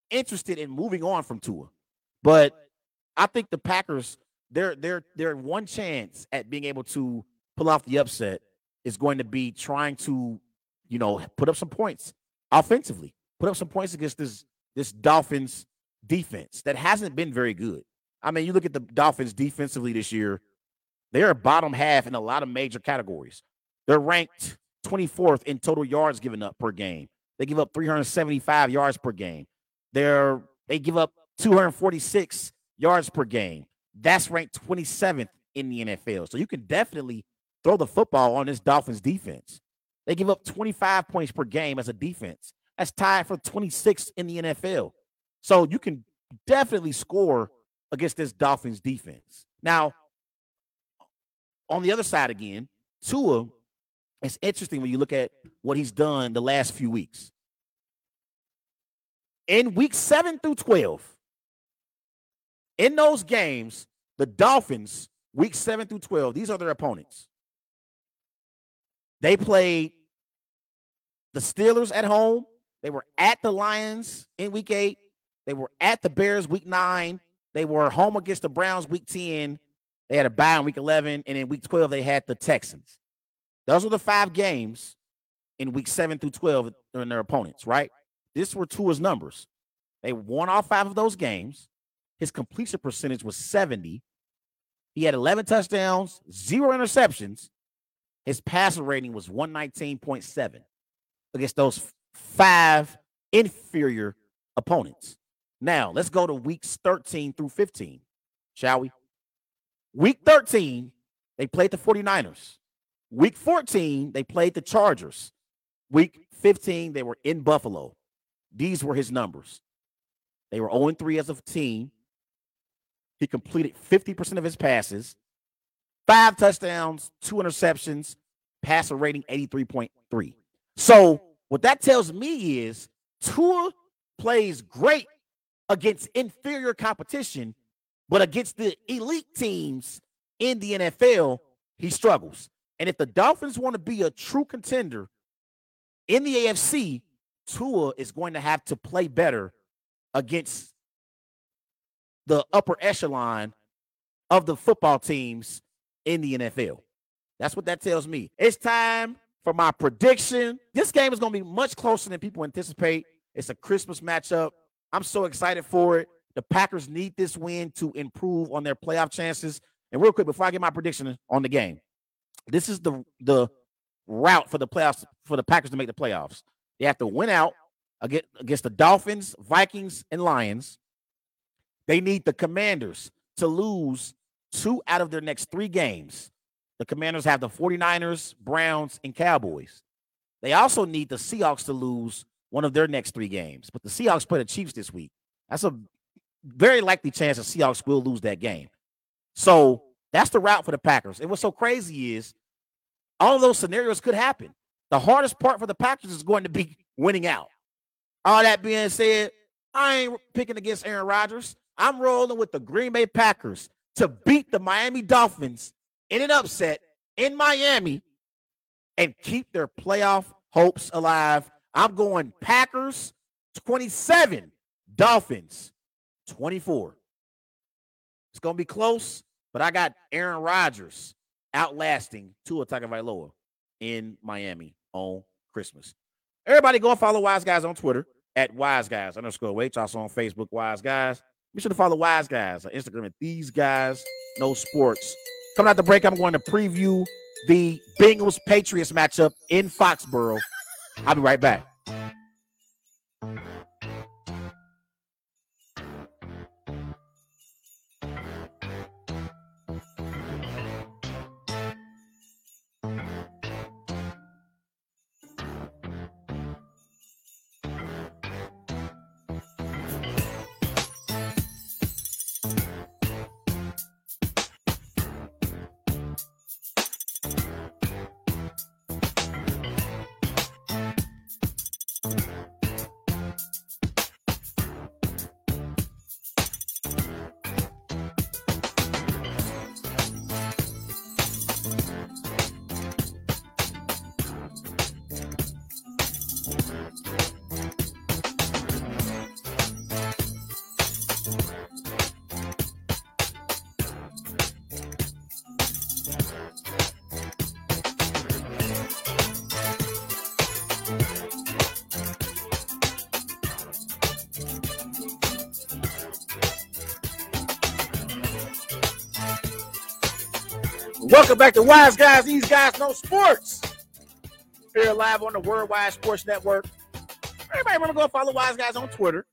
interested in moving on from Tua. But I think the Packers, their their their one chance at being able to pull off the upset is going to be trying to, you know, put up some points offensively, put up some points against this this Dolphins defense that hasn't been very good. I mean, you look at the Dolphins defensively this year, they're bottom half in a lot of major categories. They're ranked 24th in total yards given up per game. They give up 375 yards per game. They're they give up 246 yards per game. That's ranked 27th in the NFL. So you can definitely throw the football on this Dolphins defense. They give up 25 points per game as a defense. That's tied for 26th in the NFL. So you can definitely score against this Dolphins defense. Now, on the other side again, Tua, it's interesting when you look at what he's done the last few weeks. In week 7 through 12, in those games, the Dolphins, week 7 through 12, these are their opponents. They played the Steelers at home. They were at the Lions in week 8. They were at the Bears week nine. They were home against the Browns week 10. They had a bye in week 11. And in week 12, they had the Texans. Those were the five games in week seven through 12 during their opponents, right? This were Tua's numbers. They won all five of those games. His completion percentage was 70. He had 11 touchdowns, zero interceptions. His passer rating was 119.7 against those five inferior opponents. Now, let's go to weeks 13 through 15, shall we? Week 13, they played the 49ers. Week 14, they played the Chargers. Week 15, they were in Buffalo. These were his numbers. They were 0 3 as a team. He completed 50% of his passes, five touchdowns, two interceptions, passer rating 83.3. So, what that tells me is Tua plays great against inferior competition, but against the elite teams in the NFL, he struggles. And if the Dolphins want to be a true contender in the AFC, Tua is going to have to play better against the upper echelon of the football teams in the NFL. That's what that tells me. It's time for my prediction. This game is going to be much closer than people anticipate. It's a Christmas matchup. I'm so excited for it. The Packers need this win to improve on their playoff chances. And real quick, before I get my prediction on the game, this is the the route for the playoffs for the Packers to make the playoffs. They have to win out against, against the Dolphins, Vikings, and Lions. They need the Commanders to lose two out of their next three games. The Commanders have the 49ers, Browns, and Cowboys. They also need the Seahawks to lose one of their next three games. But the Seahawks play the Chiefs this week. That's a very likely chance the Seahawks will lose that game. So that's the route for the Packers. And what's so crazy is all those scenarios could happen. The hardest part for the Packers is going to be (laughs) winning out. All that being said, I ain't picking against Aaron Rodgers. I'm rolling with the Green Bay Packers to beat the Miami Dolphins in an upset in Miami and keep their playoff hopes alive. I'm going Packers 27, Dolphins 24. It's going to be close, but I got Aaron Rodgers outlasting Tua Tagovailoa in Miami on Christmas. Everybody go and follow Wise Guys on Twitter at Wise Guys underscore Wait. Also on Facebook, Wise Guys. Be sure to follow Wise Guys on Instagram at These Guys Know Sports. Coming out the break, I'm going to preview the Bengals Patriots matchup in Foxborough. I'll be right back. Welcome back to Wise Guys. These guys know sports. Here live on the Worldwide Sports Network. Everybody remember go follow Wise Guys on Twitter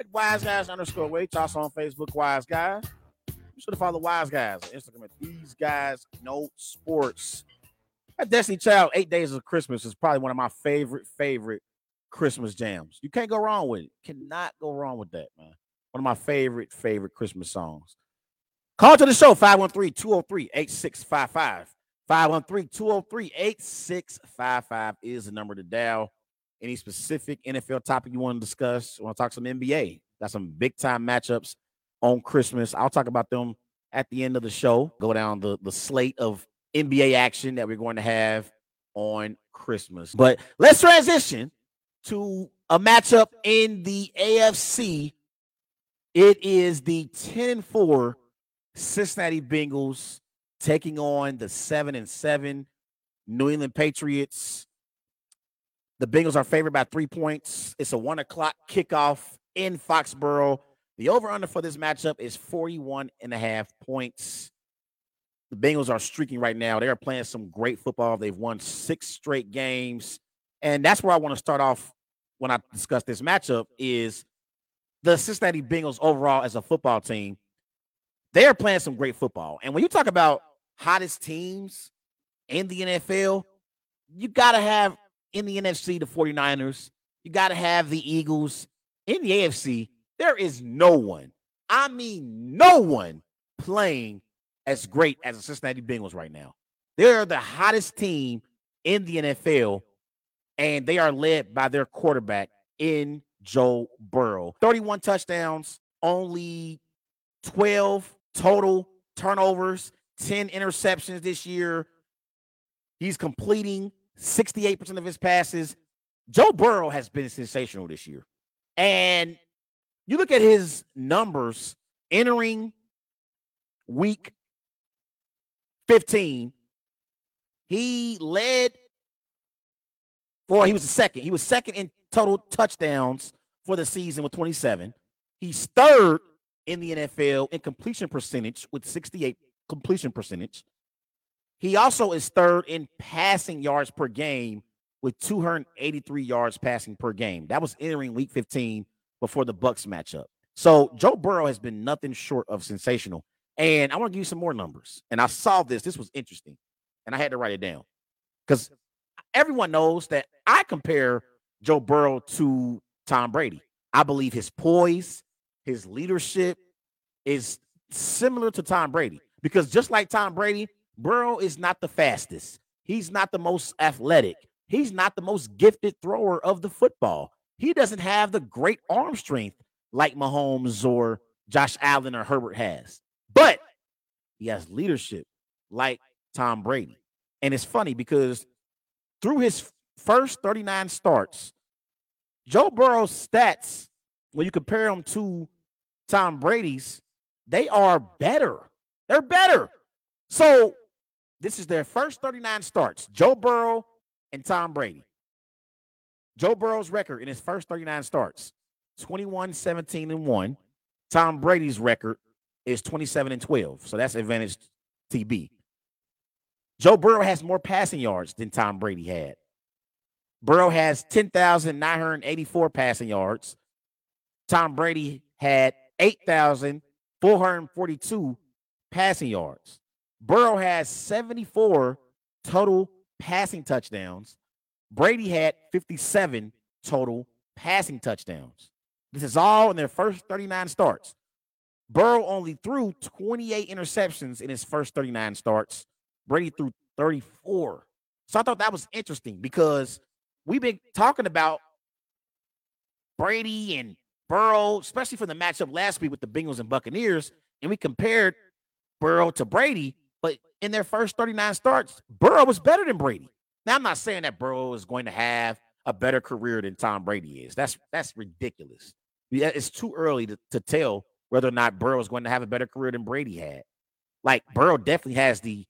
at Wise Guys underscore Wait. Also on Facebook, Wise Guys. You should follow Wise Guys on Instagram at These Guys Know Sports. That Destiny Child, Eight Days of Christmas is probably one of my favorite, favorite Christmas jams. You can't go wrong with it. Cannot go wrong with that, man. One of my favorite, favorite Christmas songs. Call to the show 513 203 8655. 513 203 8655 is the number to dial. Any specific NFL topic you want to discuss? Want to talk some NBA? Got some big time matchups on Christmas. I'll talk about them at the end of the show. Go down the, the slate of NBA action that we're going to have on Christmas. But let's transition to a matchup in the AFC It is the 10 and 4 Cincinnati Bengals taking on the 7 and 7 New England Patriots. The Bengals are favored by three points. It's a one o'clock kickoff in Foxborough. The over under for this matchup is 41 and a half points. The Bengals are streaking right now. They are playing some great football. They've won six straight games. And that's where I want to start off when I discuss this matchup is the Cincinnati Bengals overall as a football team. They're playing some great football. And when you talk about hottest teams in the NFL, you got to have in the NFC the 49ers, you got to have the Eagles. In the AFC, there is no one, I mean, no one playing as great as the Cincinnati Bengals right now. They're the hottest team in the NFL, and they are led by their quarterback in Joe Burrow. 31 touchdowns, only 12 total turnovers, 10 interceptions this year. He's completing 68% of his passes. Joe Burrow has been sensational this year. And you look at his numbers entering week 15, he led, or he was second. He was second in total touchdowns for the season with 27. He's third in the NFL in completion percentage with 68 completion percentage. He also is third in passing yards per game with 283 yards passing per game. That was entering week 15 before the Bucks matchup. So Joe Burrow has been nothing short of sensational. And I want to give you some more numbers. And I saw this. This was interesting. And I had to write it down. Because everyone knows that I compare Joe Burrow to Tom Brady. I believe his poise, his leadership is similar to Tom Brady. Because just like Tom Brady, Burrow is not the fastest. He's not the most athletic. He's not the most gifted thrower of the football. He doesn't have the great arm strength like Mahomes or Josh Allen or Herbert has. But he has leadership like Tom Brady. And it's funny because through his first 39 starts, Joe Burrow's stats, when you compare them to Tom Brady's, they are better. They're better. So this is their first 39 starts. Joe Burrow and Tom Brady. Joe Burrow's record in his first 39 starts 21, 17, and 1. Tom Brady's record is 27 and 12. So that's advantage TB. Joe Burrow has more passing yards than Tom Brady had. Burrow has 10,984 passing yards. Tom Brady had 8,442 passing yards. Burrow has 74 total passing touchdowns. Brady had 57 total passing touchdowns. This is all in their first 39 starts. Burrow only threw 28 interceptions in his first 39 starts. Brady threw 34. So I thought that was interesting because we've been talking about Brady and Burrow, especially for the matchup last week with the Bengals and Buccaneers, and we compared Burrow to Brady. But in their first 39 starts, Burrow was better than Brady. Now, I'm not saying that Burrow is going to have a better career than Tom Brady is. That's that's ridiculous. It's too early to, to tell whether or not Burrow is going to have a better career than Brady had. Like Burrow definitely has the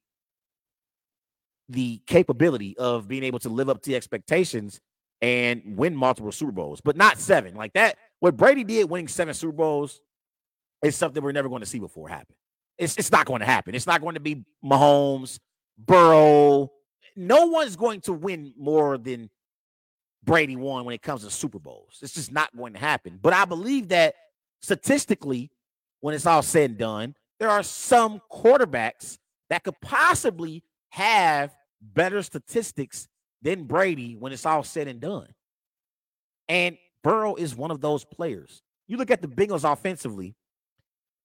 the capability of being able to live up to expectations and win multiple Super Bowls, but not seven. Like that, what Brady did winning seven Super Bowls is something we're never going to see before happen. It's, it's not going to happen. It's not going to be Mahomes, Burrow. No one's going to win more than Brady won when it comes to Super Bowls. It's just not going to happen. But I believe that statistically, when it's all said and done, there are some quarterbacks that could possibly have better statistics than Brady when it's all said and done. And Burrow is one of those players. You look at the Bengals offensively,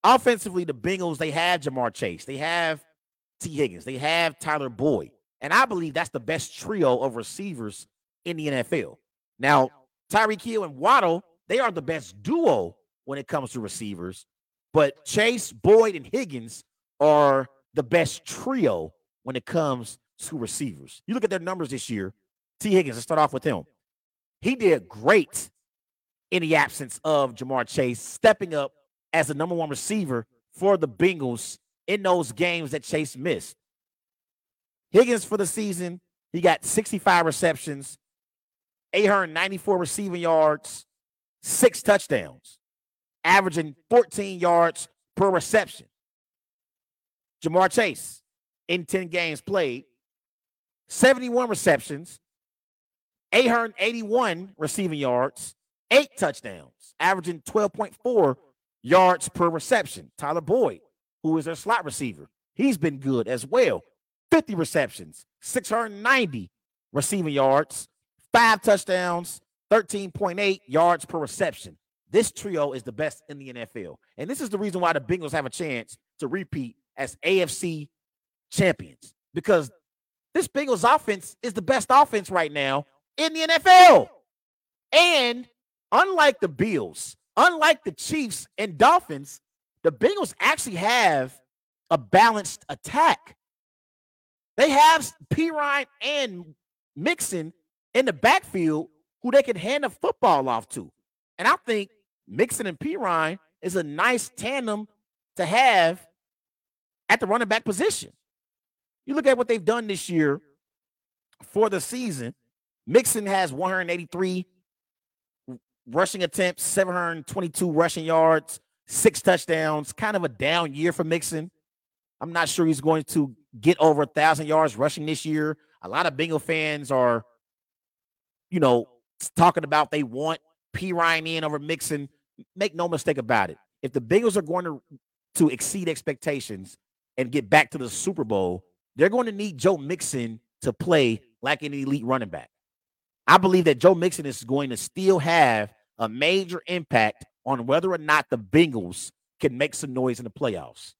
offensively, the Bengals, they have Ja'Marr Chase, they have Tee Higgins, they have Tyler Boyd. And I believe that's the best trio of receivers in the NFL. Now, Tyreek Hill and Waddle, they are the best duo when it comes to receivers. But Chase, Boyd, and Higgins are the best trio when it comes to receivers. You look at their numbers this year. Tee Higgins, let's start off with him. He did great in the absence of Ja'Marr Chase, stepping up as the number one receiver for the Bengals in those games that Chase missed. Higgins for the season, he got 65 receptions, 894 receiving yards, six touchdowns, averaging 14 yards per reception. Ja'Marr Chase in 10 games played, 71 receptions, 881 receiving yards, eight touchdowns, averaging 12.4 yards per reception. Tyler Boyd, who is their slot receiver, he's been good as well. 50 receptions, 690 receiving yards, five touchdowns, 13.8 yards per reception. This trio is the best in the NFL. And this is the reason why the Bengals have a chance to repeat as AFC champions because this Bengals offense is the best offense right now in the NFL. And unlike the Bills, unlike the Chiefs and Dolphins, the Bengals actually have a balanced attack. They have Perine and Mixon in the backfield who they can hand the football off to. And I think Mixon and Perine is a nice tandem to have at the running back position. You look at what they've done this year for the season. Mixon has 183 rushing attempts, 722 rushing yards, six touchdowns. Kind of a down year for Mixon. I'm not sure he's going to get over a thousand yards rushing this year. A lot of Bengal fans are, you know, talking about they want Perine in over Mixon. Make no mistake about it. If the Bengals are going to to exceed expectations and get back to the Super Bowl, they're going to need Joe Mixon to play like an elite running back. I believe that Joe Mixon is going to still have a major impact on whether or not the Bengals can make some noise in the playoffs.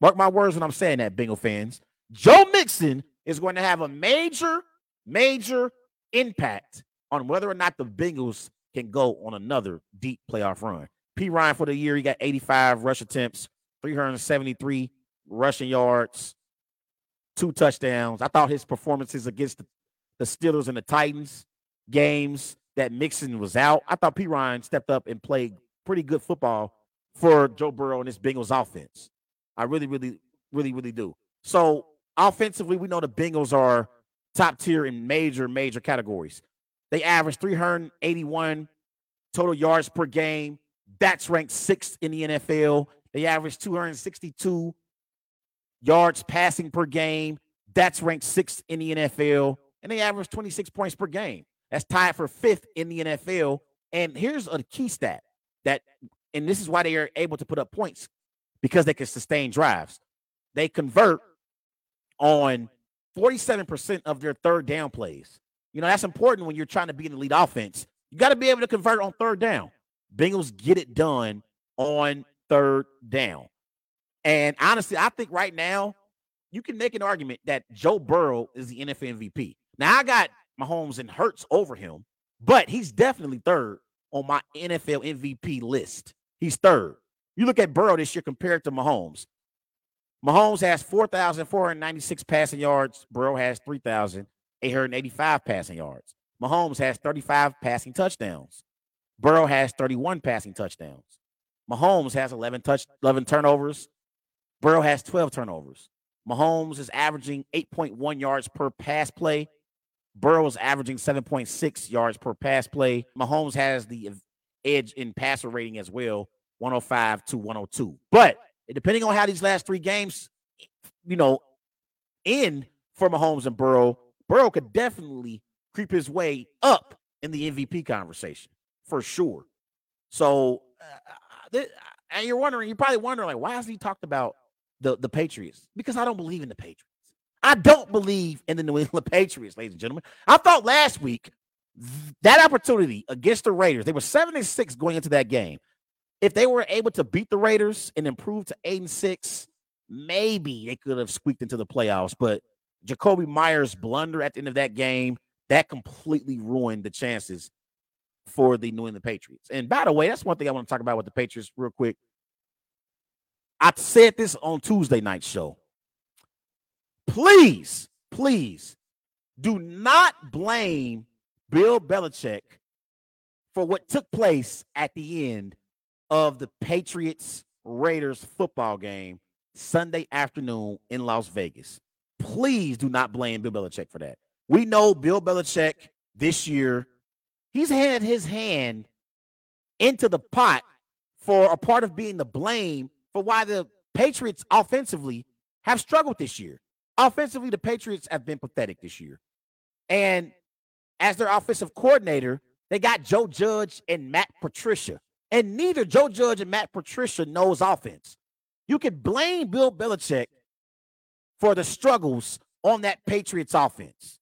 Mark my words when I'm saying that, Bengal fans. Joe Mixon is going to have a major, major impact on whether or not the Bengals can go on another deep playoff run. Perine for the year, he got 85 rush attempts, 373 rushing yards, two touchdowns. I thought his performances against the, Steelers and the Titans games that Mixon was out, I thought Perine stepped up and played pretty good football for Joe Burrow and his Bengals offense. I really, really, really, really do. So offensively, we know the Bengals are top tier in major, major categories. They average 381 total yards per game. That's ranked sixth in the NFL. They average 262 yards passing per game. That's ranked sixth in the NFL. And they average 26 points per game. That's tied for fifth in the NFL. And here's a key stat that, and this is why they are able to put up points because they can sustain drives. They convert on 47% of their third down plays. You know, that's important when you're trying to be an elite offense. You got to be able to convert on third down. Bengals get it done on third down. And honestly, I think right now you can make an argument that Joe Burrow is the NFL MVP. Now I got Mahomes and Hurts over him, but he's definitely third on my NFL MVP list. He's third. You look at Burrow this year compared to Mahomes. Mahomes has 4,496 passing yards. Burrow has 3,885 passing yards. Mahomes has 35 passing touchdowns. Burrow has 31 passing touchdowns. Mahomes has 11 touch 11 turnovers. Burrow has 12 turnovers. Mahomes is averaging 8.1 yards per pass play. Burrow is averaging 7.6 yards per pass play. Mahomes has the edge in passer rating as well, 105 to 102. But depending on how these last three games, you know, end for Mahomes and Burrow, Burrow could definitely creep his way up in the MVP conversation for sure. So, uh, and you're wondering, you're probably wondering, like, why has he talked about the the Patriots? Because I don't believe in the Patriots. I don't believe in the New England (laughs) Patriots, ladies and gentlemen. I thought last week that opportunity against the Raiders, they were 7 and 6 going into that game. If they were able to beat the Raiders and improve to 8 and 6, maybe they could have squeaked into the playoffs. But Jakobi Meyers' blunder at the end of that game, that completely ruined the chances for the New England Patriots. And by the way, that's one thing I want to talk about with the Patriots real quick. I said this on Tuesday night show please, please do not blame Bill Belichick for what took place at the end of the Patriots Raiders football game Sunday afternoon in Las Vegas. Please do not blame Bill Belichick for that. We know Bill Belichick this year, he's had his hand into the pot for a part of being the blame for why the Patriots offensively have struggled this year. Offensively, the Patriots have been pathetic this year. And as their offensive coordinator, they got Joe Judge and Matt Patricia. And neither Joe Judge and Matt Patricia knows offense. You can blame Bill Belichick for the struggles on that Patriots offense.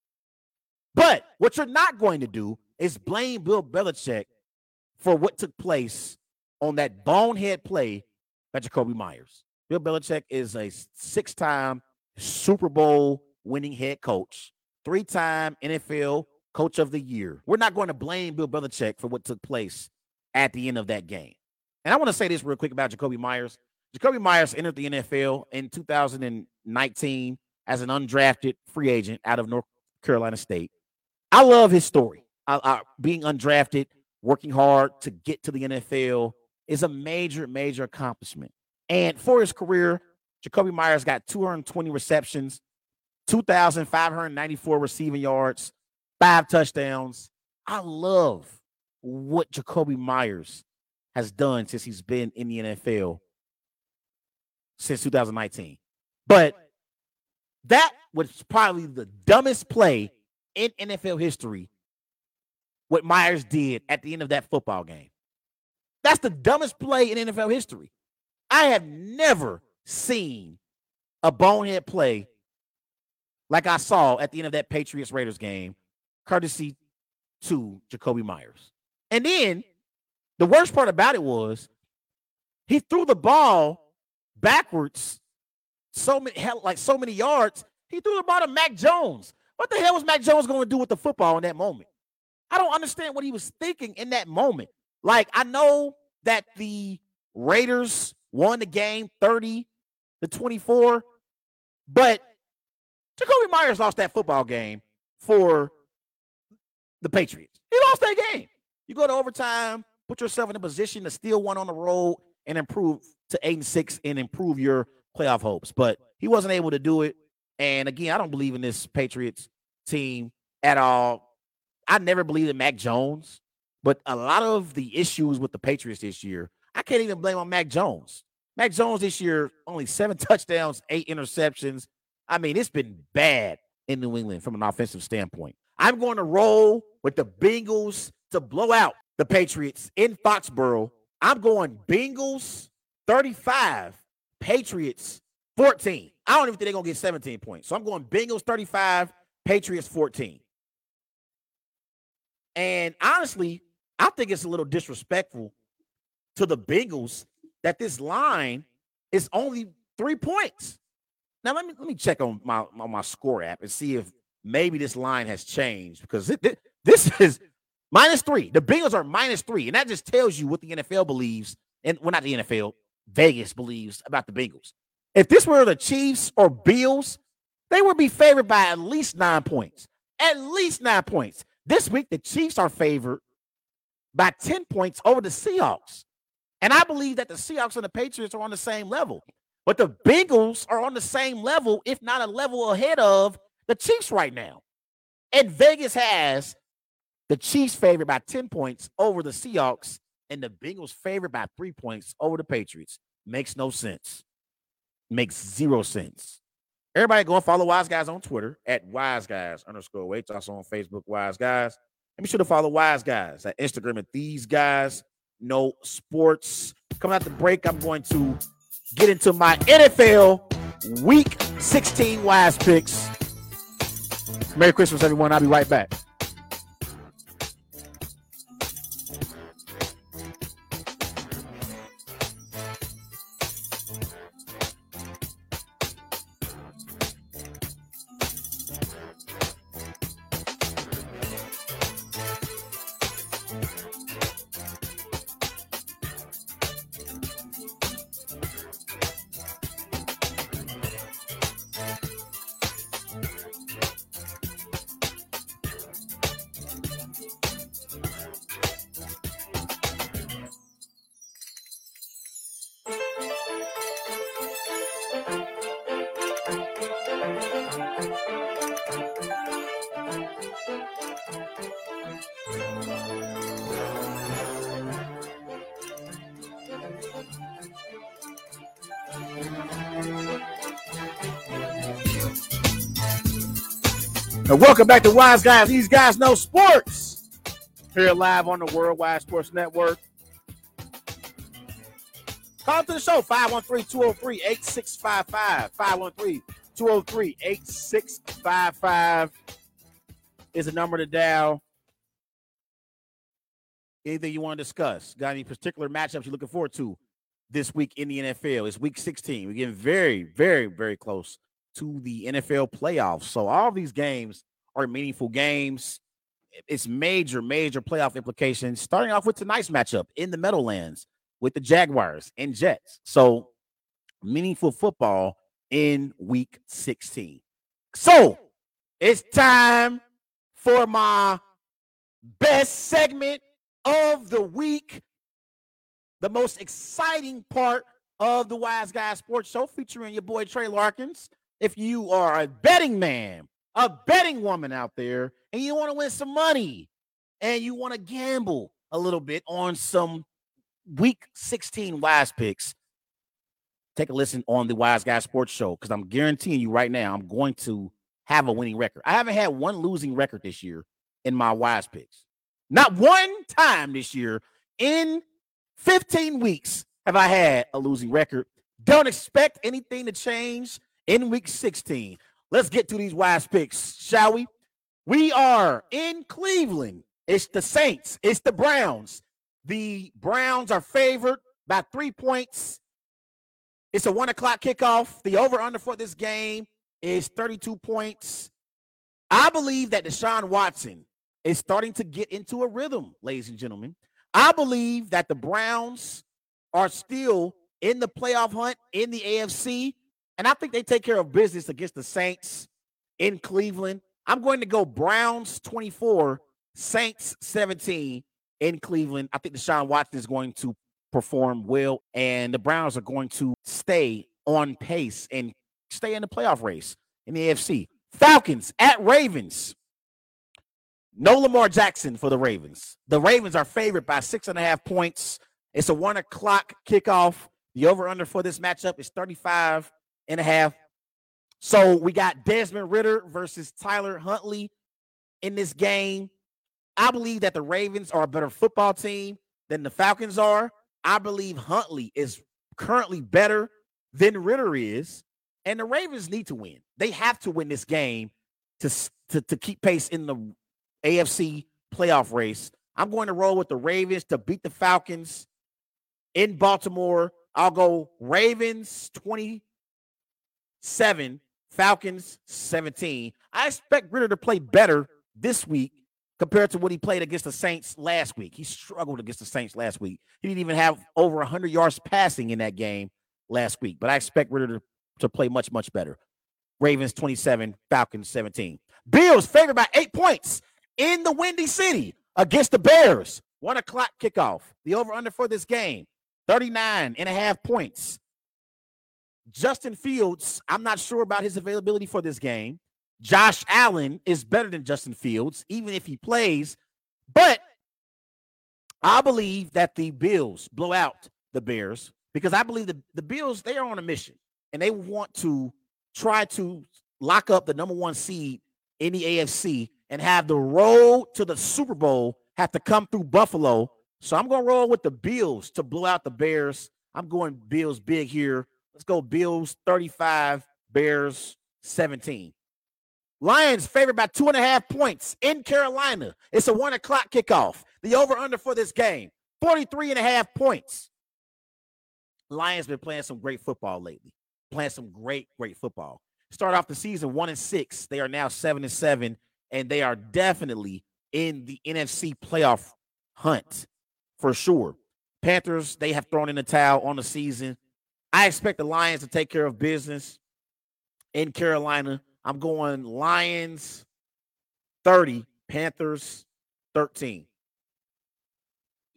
But what you're not going to do is blame Bill Belichick for what took place on that bonehead play by Jakobi Meyers. Bill Belichick is a six time Super Bowl winning head coach, three time NFL coach of the year. We're not going to blame Bill Belichick for what took place at the end of that game. And I want to say this real quick about Jakobi Meyers. Jakobi Meyers entered the NFL in 2019 as an undrafted free agent out of North Carolina State. I love his story. I, I, being undrafted, working hard to get to the NFL is a major, major accomplishment. And for his career, Jakobi Meyers got 220 receptions, 2,594 receiving yards, five touchdowns. I love what Jakobi Meyers has done since he's been in the NFL since 2019. But that was probably the dumbest play in NFL history. What Meyers did at the end of that football game. That's the dumbest play in NFL history. I have never seen a bonehead play like I saw at the end of that Patriots Raiders game, courtesy to Jakobi Meyers. And then the worst part about it was he threw the ball backwards so many like so many yards. He threw the ball to Mac Jones. What the hell was Mac Jones going to do with the football in that moment? I don't understand what he was thinking in that moment. Like I know that the Raiders won the game 30 to 24, but Jakobi Meyers lost that football game for the Patriots. He lost that game. You go to overtime, put yourself in a position to steal one on the road and improve to eight and six and improve your playoff hopes. But he wasn't able to do it. And again, I don't believe in this Patriots team at all. I never believed in Mac Jones, but a lot of the issues with the Patriots this year, I can't even blame on Mac Jones. Mac Jones this year, only seven (laughs) touchdowns, eight interceptions. I mean, it's been bad in New England from an offensive standpoint. I'm going to roll with the Bengals to blow out the Patriots in Foxborough. I'm going Bengals 35, Patriots 14. I don't even think they're going to get 17 points. So I'm going Bengals 35, Patriots 14. And honestly, I think it's a little disrespectful to the Bengals that this line is only three points. Now let me let me check on my on my score app and see if maybe this line has changed because it, this (laughs) is minus three. The Bengals are minus three, and that just tells you what the NFL believes, and well, not the NFL, Vegas believes about the Bengals. If this were the Chiefs or Bills, they would be favored by at least nine points. At least nine points. This week, the Chiefs are favored by 10 points over the Seahawks. And I believe that the Seahawks and the Patriots are on the same level. But the Bengals are on the same level, if not a level ahead of the Chiefs right now. And Vegas has the Chiefs favored by 10 points over the Seahawks and the Bengals favored by three points over the Patriots. Makes no sense. Makes zero sense. Everybody go and follow Wise Guys on Twitter at Wise Guys underscore Wait. Also on Facebook, Wise Guys. And be sure to follow Wise Guys at Instagram at These Guys Know Sports. Coming out the break, I'm going to get into my NFL Week 16 Wise picks. Merry Christmas, everyone. I'll be right back. And welcome back to Wise Guys. These guys know sports. Here live on the Worldwide Sports Network. Call to the show 513 203 8655. 513 203 8655 is the number to dial. Anything you want to discuss? Got any particular matchups you're looking forward to this week in the NFL? It's week 16. We're getting very, very, very close to the NFL playoffs. So all these games are meaningful games. It's major, major playoff implications. Starting off with tonight's matchup in the Meadowlands with the Jaguars and Jets. So meaningful football in week 16. So it's time for my best segment of the week. The most exciting part of the Wise Guy Sports Show featuring your boy Trey Larkins. If you are a betting man, a betting woman out there, and you want to win some money and you want to gamble a little bit on some week 16 wise picks, take a listen on the Wise Guy Sports Show because I'm guaranteeing you right now, I'm going to have a winning record. I haven't had one losing record this year in my wise picks. Not one time this year in 15 weeks have I had a losing record. Don't expect anything to change in week 16. Let's get to these wise picks, shall we? We are in Cleveland. It's the Saints, it's the Browns. The Browns are favored by three points. It's a one o'clock kickoff. The over under for this game is 32 points. I believe that Deshaun Watson is starting to get into a rhythm, ladies and gentlemen. I believe that the Browns are still in the playoff hunt in the AFC. And I think they take care of business against the Saints in Cleveland. I'm going to go Browns 24, Saints 17 in Cleveland. I think Deshaun Watson is going to perform well, and the Browns are going to stay on pace and stay in the playoff race in the AFC. Falcons at Ravens. No Lamar Jackson for the Ravens. The Ravens are favored by six and a half points. It's a one o'clock kickoff. The over under for this matchup is 35 and a half. So we got Desmond Ridder versus Tyler Huntley in this game. I believe that the Ravens are a better football team than the Falcons are. I believe Huntley is currently better than Ridder is. And the Ravens need to win. They have to win this game to, to, to keep pace in the AFC playoff race. I'm going to roll with the Ravens to beat the Falcons in Baltimore. I'll go Ravens 27, Falcons 17. I expect Ridder to play better this week compared to what he played against the Saints last week. He struggled against the Saints last week. He didn't even have over 100 yards passing in that game last week, but I expect Ridder to, to play much, much better. Ravens 27, Falcons 17. Bills favored by eight points in the Windy City against the Bears. One o'clock kickoff. The over under for this game 39 and a half points. Justin Fields, I'm not sure about his availability for this game. Josh Allen is better than Justin Fields, even if he plays. But I believe that the Bills blow out the Bears because I believe the, the Bills, they are on a mission and they want to try to lock up the number one seed in the AFC and have the road to the Super Bowl have to come through Buffalo. So I'm going to roll with the Bills to blow out the Bears. I'm going Bills big here. Let's go Bills 35, Bears 17. Lions favored by two and a half points in Carolina. It's a one o'clock kickoff. The over under for this game 43 and a half points. Lions been playing some great football lately, playing some great, great football. Start off the season one and six. They are now seven and seven, and they are definitely in the NFC playoff hunt for sure. Panthers, they have thrown in the towel on the season. I expect the Lions to take care of business in Carolina. I'm going Lions 30, Panthers 13.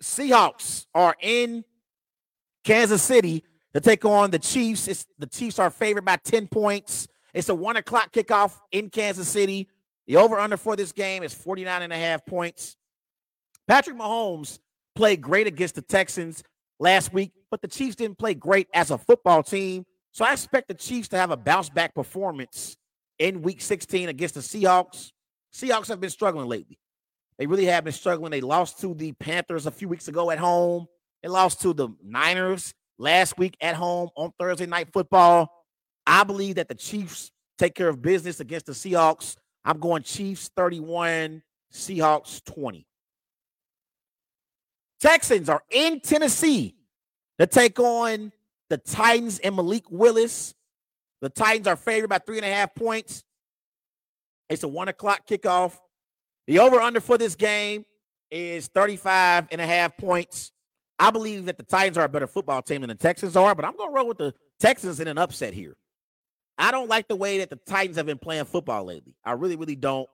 Seahawks are in Kansas City to take on the Chiefs. It's, the Chiefs are favored by 10 points. It's a one o'clock kickoff in Kansas City. The over under for this game is 49 and a half points. Patrick Mahomes played great against the Texans last week, but the Chiefs didn't play great as a football team. So I expect the Chiefs to have a bounce back performance in week 16 against the Seahawks. Seahawks have been struggling lately. They really have been struggling. They lost to the Panthers a few weeks ago at home. They lost to the Niners last week at home on Thursday night football. I believe that the Chiefs take care of business against the Seahawks. I'm going Chiefs 31, Seahawks 20. Texans are in Tennessee to take on the Titans and Malik Willis. The Titans are favored by three and a half points. It's a one o'clock kickoff. The over under for this game is 35 and a half points. I believe that the Titans are a better football team than the Texans are, but I'm going to roll with the Texans in an upset here. I don't like the way that the Titans have been playing football lately. I really, really don't.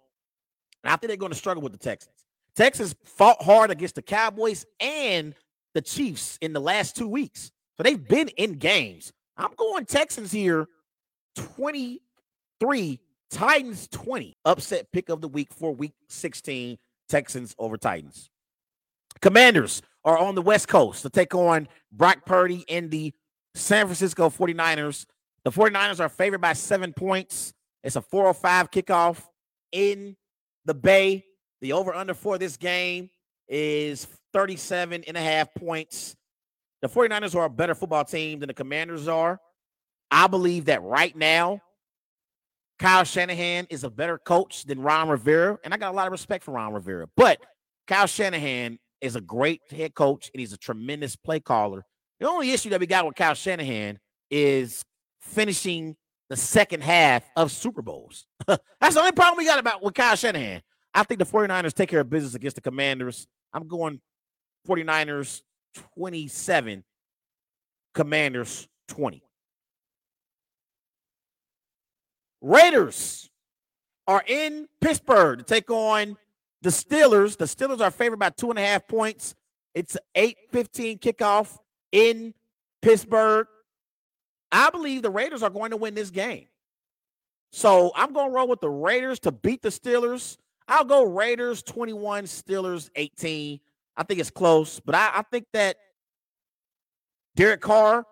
And I think they're going to struggle with the Texans. Texans fought hard against the Cowboys and the Chiefs in the last two weeks. So they've been in games. I'm going Texans here 23, Titans 20. Upset pick of the week for week 16, Texans over Titans. Commanders are on the West Coast to take on Brock Purdy and the San Francisco 49ers. The 49ers are favored by seven points. It's a 405 kickoff in the Bay. The over under for this game is 37 and a half points. The 49ers are a better football team than the Commanders are. I believe that right now, Kyle Shanahan is a better coach than Ron Rivera. And I got a lot of respect for Ron Rivera. But Kyle Shanahan is a great head coach and he's a tremendous play caller. The only issue that we got with Kyle Shanahan is finishing the second half of Super Bowls. (laughs) That's the only problem we got about with Kyle Shanahan. I think the 49ers take care of business against the Commanders. I'm going 49ers 27, Commanders 20. Raiders are in Pittsburgh to take on the Steelers, the Steelers are favored by two and a half points. It's 8-15 kickoff in Pittsburgh. I believe the Raiders are going to win this game. So I'm going to roll with the Raiders to beat the Steelers. I'll go Raiders 21, Steelers 18. I think it's close, but I, I think that Derek Carr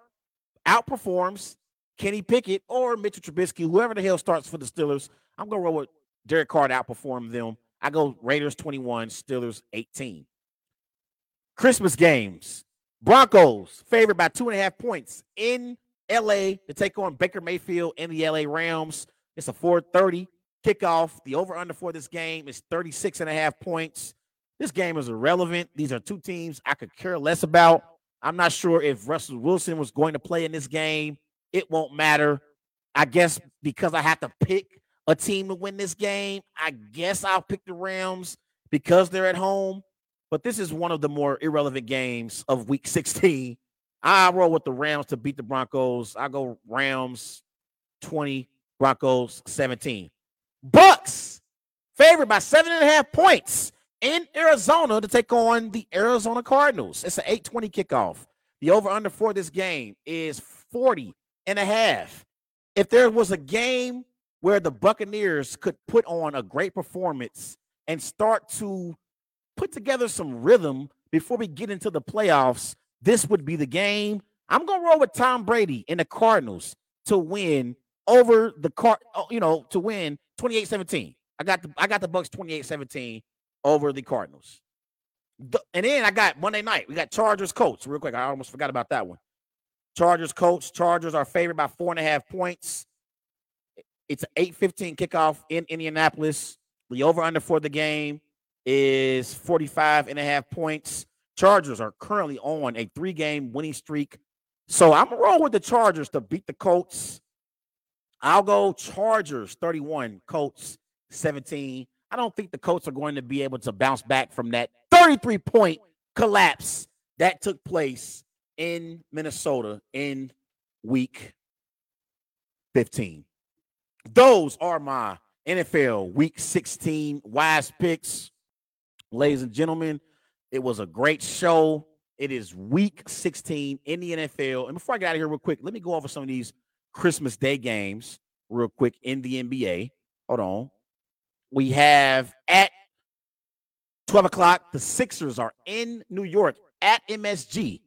outperforms Kenny Pickett or Mitchell Trubisky, whoever the hell starts for the Steelers. I'm going to roll with Derek Carr to outperform them I go Raiders 21, Steelers 18. Christmas games. Broncos favored by two and a half points in LA to take on Baker Mayfield and the LA Rams. It's a 430 kickoff. The over under for this game is 36 and a half points. This game is irrelevant. These are two teams I could care less about. I'm not sure if Russell Wilson was going to play in this game. It won't matter. I guess because I have to pick a team to win this game. I guess I'll pick the Rams because they're at home. But this is one of the more irrelevant games of week 16. I roll with the Rams to beat the Broncos. I go Rams 20, Broncos 17. Bucks favored by seven and a half points in Arizona to take on the Arizona Cardinals. It's an 820 kickoff. The over under for this game is 40 and a half. If there was a game where the Buccaneers could put on a great performance and start to put together some rhythm before we get into the playoffs, this would be the game. I'm going to roll with Tom Brady and the Cardinals to win over the car, oh, you know, to win 28-17. I got the I got the Bucks 28-17 over the Cardinals. And then I got Monday night. We got Chargers Colts. Real quick, I almost forgot about that one. Chargers Colts. Chargers are favored by four and a half points. It's an 8-15 kickoff in Indianapolis. The over-under for the game is 45 and a half points. Chargers are currently on a three-game winning streak. So I'm gonna roll with the Chargers to beat the Colts. I'll go Chargers 31, Colts 17. I don't think the Colts are going to be able to bounce back from that 33 point collapse that took place in Minnesota in week 15. Those are my NFL Week 16 wise picks. Ladies and gentlemen, it was a great show. It is Week 16 in the NFL. And before I get out of here, real quick, let me go over some of these Christmas Day games real quick in the NBA. Hold on. We have at 12 o'clock, the Sixers are in New York at MSG.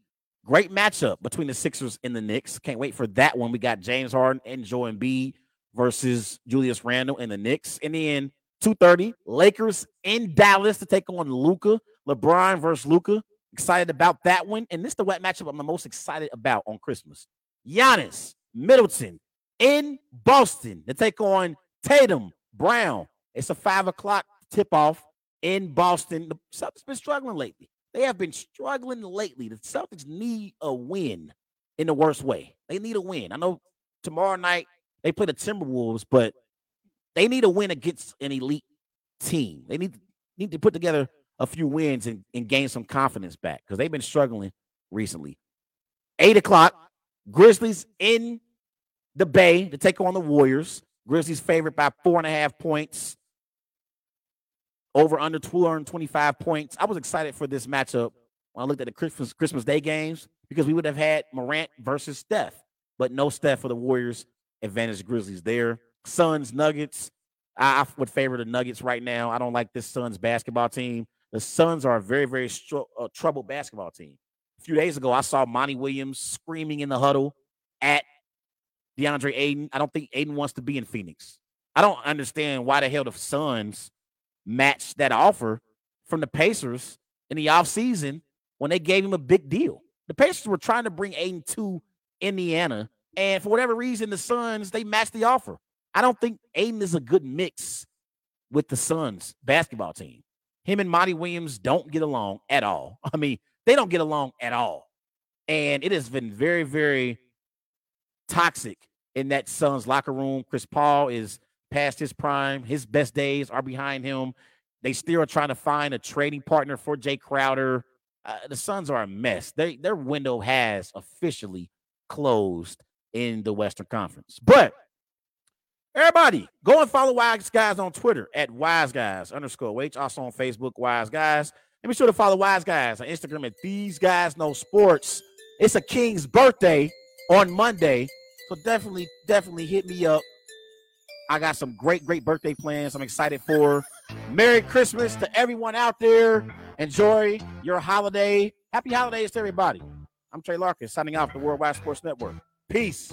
Great matchup between the Sixers and the Knicks. Can't wait for that one. We got James Harden and Joel Embiid versus Julius Randle and the Knicks. And then 2:30, Lakers in Dallas to take on Luka. LeBron versus Luka. Excited about that one. And this is the wet matchup I'm the most excited about on Christmas. Giannis Middleton in Boston to take on Tatum Brown. It's a five o'clock tip off in Boston. The Celtics been struggling lately. They have been struggling lately. The Celtics need a win in the worst way. They need a win. I know tomorrow night they play the Timberwolves, but they need a win against an elite team. They need need to put together a few wins and, and gain some confidence back because they've been struggling recently. Eight o'clock, Grizzlies in the Bay to take on the Warriors. Grizzlies favorite by four and a half points. Over under 225 points. I was excited for this matchup when I looked at the Christmas Christmas Day games because we would have had Morant versus Steph, but no Steph for the Warriors. Advantage Grizzlies there. Suns Nuggets. I would favor the Nuggets right now. I don't like this Suns basketball team. The Suns are a very, very uh, troubled basketball team. A few days ago, I saw Monty Williams screaming in the huddle at DeAndre Ayton. I don't think Ayton wants to be in Phoenix. I don't understand why the hell the Suns matched that offer from the Pacers in the offseason when they gave him a big deal. The Pacers were trying to bring Ayton to Indiana, and for whatever reason, the Suns they matched the offer. I don't think Ayton is a good mix with the Suns basketball team. Him and Monty Williams don't get along at all. (laughs) I mean, they don't get along at all. And it has been very, very toxic in that Suns locker room. Chris Paul is past his prime. His best days are behind him. They still are trying to find a trading partner for Jae Crowder. Uh, the Suns are a mess. They, their window has officially closed in the Western Conference. But everybody, go and follow Wise Guys on Twitter at Wise Guys underscore H. Also on Facebook, Wise Guys. And be sure to follow Wise Guys on Instagram at These Guys Know Sports. It's a King's birthday on Monday. So definitely, definitely hit me up. I got some great, great birthday plans I'm excited for. Merry Christmas to everyone out there. Enjoy your holiday. Happy holidays to everybody. I'm Trey Larkin signing off the Worldwide Sports Network. Peace.